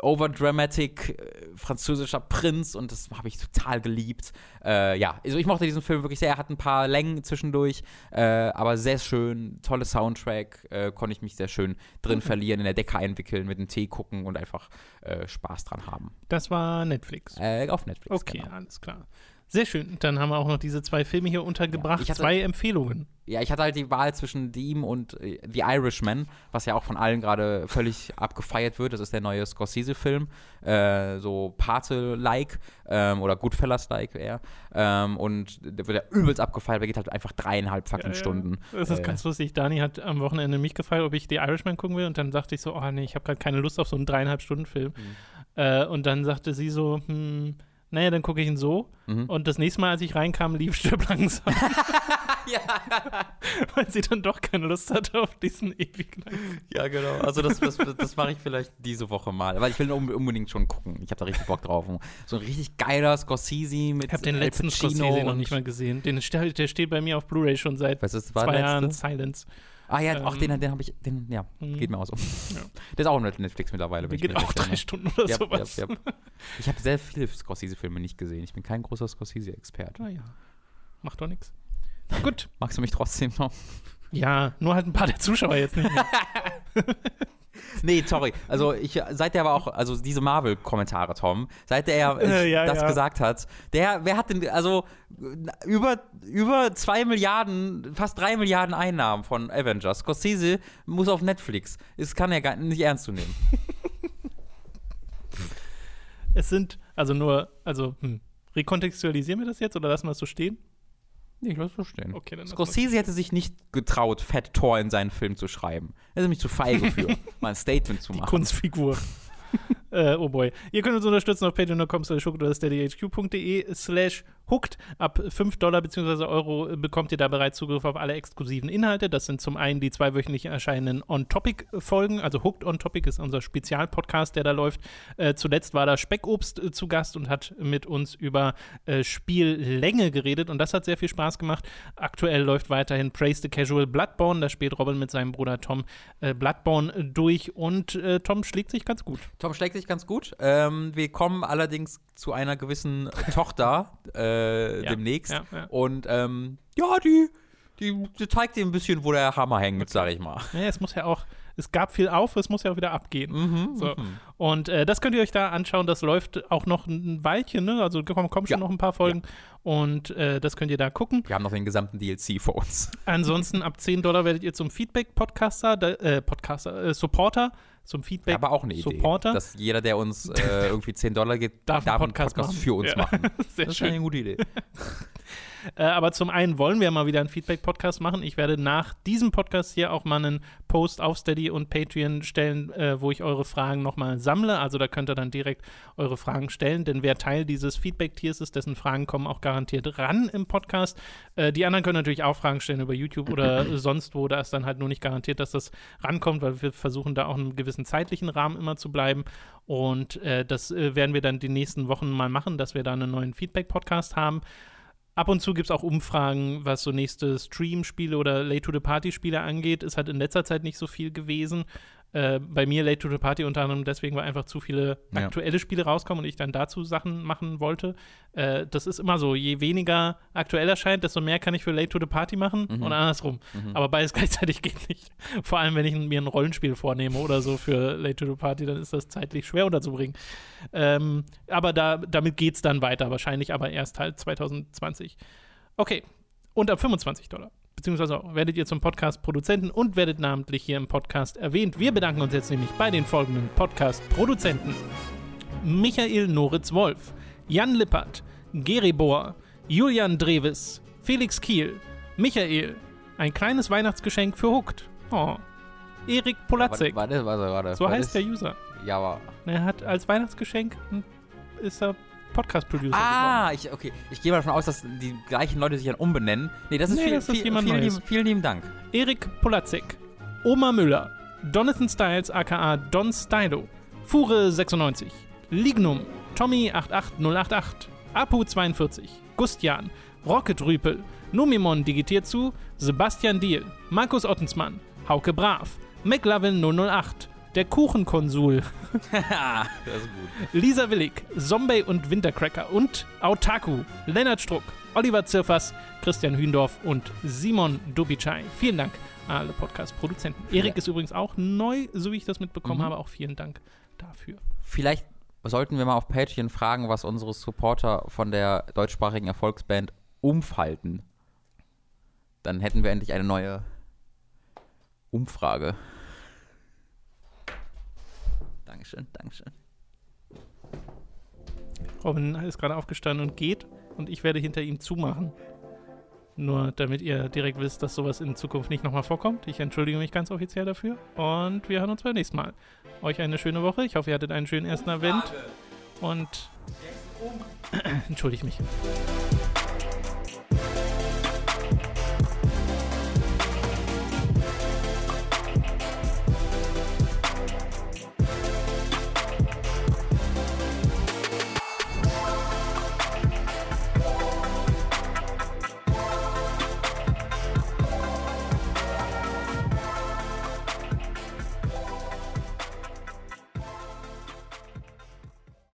overdramatic äh, französischer Prinz und das habe ich total geliebt. Äh, ja, also ich mochte diesen Film wirklich sehr. Er hat ein paar Längen zwischendurch, äh, aber sehr schön, tolle Soundtrack, äh, konnte ich mich sehr schön drin verlieren, in der Decke einwickeln, mit dem Tee gucken und einfach äh, Spaß dran haben. Das war Netflix. Äh, auf Netflix. Okay, genau. alles klar. Sehr schön. Dann haben wir auch noch diese zwei Filme hier untergebracht. Ja, hatte, zwei Empfehlungen. Ja, ich hatte halt die Wahl zwischen dem und äh, The Irishman, was ja auch von allen gerade völlig abgefeiert wird. Das ist der neue Scorsese-Film. Äh, so Pate-like ähm, oder Goodfellas-like eher. Ähm, und der wird ja übelst abgefeiert. Der geht halt einfach dreieinhalb fucking ja, ja. Stunden. Das ist äh, ganz lustig. Dani hat am Wochenende mich gefragt, ob ich The Irishman gucken will. Und dann sagte ich so: Oh nee, ich habe gerade keine Lust auf so einen dreieinhalb Stunden Film. Mhm. Äh, und dann sagte sie so: Hm naja, dann gucke ich ihn so. Mhm. Und das nächste Mal, als ich reinkam, lief Stirb langsam. ja. Weil sie dann doch keine Lust hatte auf diesen ewigen Ja, genau. Also das, das, das mache ich vielleicht diese Woche mal. Weil ich will unbedingt schon gucken. Ich habe da richtig Bock drauf. So ein richtig geiler Scorsese mit Ich habe den letzten Scorsese noch nicht mal gesehen. Den, der steht bei mir auf Blu-ray schon seit zwei Jahren. Silence. Ah ja, ähm, auch den, den habe ich, den, ja, mhm. geht mir auch so. Ja. Der ist auch auf Netflix mittlerweile. Der geht auch drei Stunden oder yep, sowas. Yep, yep. Ich habe sehr viele Scorsese-Filme nicht gesehen. Ich bin kein großer Scorsese-Experte. Ah ja, macht doch nichts. Gut. Magst du mich trotzdem noch? Ja, nur halt ein paar der Zuschauer jetzt nicht mehr. nee, sorry. Also ich, seit der aber auch, also diese Marvel-Kommentare, Tom, seit der äh, ja, das ja. gesagt hat, der, wer hat denn, also über, über zwei Milliarden, fast drei Milliarden Einnahmen von Avengers. Scorsese muss auf Netflix. Das kann er gar nicht ernst zu nehmen. es sind, also nur, also, hm, rekontextualisieren wir das jetzt oder lassen wir es so stehen? Nee, ich lasse so stehen. Okay, dann Scorsese hätte sich nicht getraut, Fat Thor in seinen Film zu schreiben. Er ist nämlich zu feige für, mal ein Statement zu machen. Die Kunstfigur. äh, oh boy. Ihr könnt uns unterstützen auf patreon.com slash slash hooked. Ab 5 Dollar bzw. Euro bekommt ihr da bereits Zugriff auf alle exklusiven Inhalte. Das sind zum einen die zweiwöchentlich erscheinenden On-Topic-Folgen. Also Hooked On-Topic ist unser Spezialpodcast, der da läuft. Äh, zuletzt war da Speckobst äh, zu Gast und hat mit uns über äh, Spiellänge geredet und das hat sehr viel Spaß gemacht. Aktuell läuft weiterhin Praise the Casual Bloodborne. Da spielt Robin mit seinem Bruder Tom äh, Bloodborne durch und äh, Tom schlägt sich ganz gut. Tom schlägt sich ganz gut. Ähm, wir kommen allerdings zu einer gewissen Tochter. Äh, Ja, demnächst. ja, ja. Und ähm, ja, die, die, die zeigt dir ein bisschen, wo der Hammer hängt, sag ich mal. Ja, es muss ja auch, es gab viel auf, es muss ja auch wieder abgehen. Mhm, So. mhm. Und äh, das könnt ihr euch da anschauen. Das läuft auch noch ein Weilchen, ne? Also kommen, kommen schon Ja. noch ein paar Folgen. Und äh, das könnt ihr da gucken. Wir haben noch den gesamten DLC vor uns. Ansonsten ab 10 Dollar werdet ihr zum Feedback-Podcaster, äh, Podcaster, äh, Supporter, zum Feedback. Aber auch eine Idee, Supporter. dass jeder, der uns äh, irgendwie 10 Dollar gibt, Darf einen Podcast machen. für uns Ja. machen. Sehr Das ist schön. eine gute Idee. Äh, aber zum einen wollen wir mal wieder einen Feedback-Podcast machen. Ich werde nach diesem Podcast hier auch mal einen Post auf Steady und Patreon stellen, äh, wo ich eure Fragen nochmal sammle. Also da könnt ihr dann direkt eure Fragen stellen, denn wer Teil dieses Feedback-Tiers ist, dessen Fragen kommen auch garantiert ran im Podcast. Äh, die anderen können natürlich auch Fragen stellen über YouTube oder sonst wo. Da ist dann halt nur nicht garantiert, dass das rankommt, weil wir versuchen da auch in einem gewissen zeitlichen Rahmen immer zu bleiben. Und äh, das äh, werden wir dann die nächsten Wochen mal machen, dass wir da einen neuen Feedback-Podcast haben. Ab und zu gibt es auch Umfragen, was so nächste Stream-Spiele oder Late-to-the-Party-Spiele angeht. Ist halt in letzter Zeit nicht so viel gewesen. Äh, bei mir Late-to-the-Party unter anderem deswegen, weil einfach zu viele Ja. aktuelle Spiele rauskommen und ich dann dazu Sachen machen wollte. Äh, das ist immer so, je weniger aktuell erscheint, desto mehr kann ich für Late-to-the-Party machen Mhm. und andersrum. Aber beides gleichzeitig geht nicht. Vor allem, wenn ich mir ein Rollenspiel vornehme oder so für Late-to-the-Party, dann ist das zeitlich schwer unterzubringen. Ähm, aber da, damit geht es dann weiter, wahrscheinlich aber erst halt 2020. Okay, und ab 25 Dollar. Beziehungsweise auch, werdet ihr zum Podcast-Produzenten und werdet namentlich hier im Podcast erwähnt. Wir bedanken uns jetzt nämlich bei den folgenden Podcast-Produzenten: Michael Noritz-Wolf, Jan Lippert, Geri Bohr, Julian Dreves, Felix Kiel, Michael, ein kleines Weihnachtsgeschenk für Hooked. Oh. Erik Polatzek, Warte, warte, warte. so heißt der User. Ja, aber. Er hat als Weihnachtsgeschenk ist er Podcast-Producer. Ah, ich, okay. Ich gehe mal davon aus, dass die gleichen Leute sich dann umbenennen. Nee, das ist Nee, viel, das ist viel, jemand vielen, Neues. lieben, vielen lieben Dank. Erik Polatzek, Oma Müller, Donathan Styles aka Don Stylo, Fure96, Lignum, Tommy88088, Apu42, Gustian, Rocket Rüpel, Numimon digitiert zu, Sebastian Diel, Markus Ottensmann, Hauke Brav, McLovin 008, der Kuchenkonsul, das ist gut. Lisa Willig, Zombie und Wintercracker und Autaku, Lennart Struck, Oliver Zirfers, Christian Hündorf und Simon Dubicai. Vielen Dank an alle Podcast-Produzenten. Erik ist übrigens auch neu, so wie ich das mitbekommen Mhm. habe. Auch vielen Dank dafür. Vielleicht sollten wir mal auf Patreon fragen, was unsere Supporter von der deutschsprachigen Erfolgsband umfalten. Dann hätten wir endlich eine neue Umfrage. Dankeschön, Dankeschön. Robin ist gerade aufgestanden und geht und ich werde hinter ihm zumachen. Nur damit ihr direkt wisst, dass sowas in Zukunft nicht nochmal vorkommt. Ich entschuldige mich ganz offiziell dafür und wir hören uns beim nächsten Mal. Euch eine schöne Woche. Ich hoffe, ihr hattet einen schönen ersten Advent. Und entschuldige mich.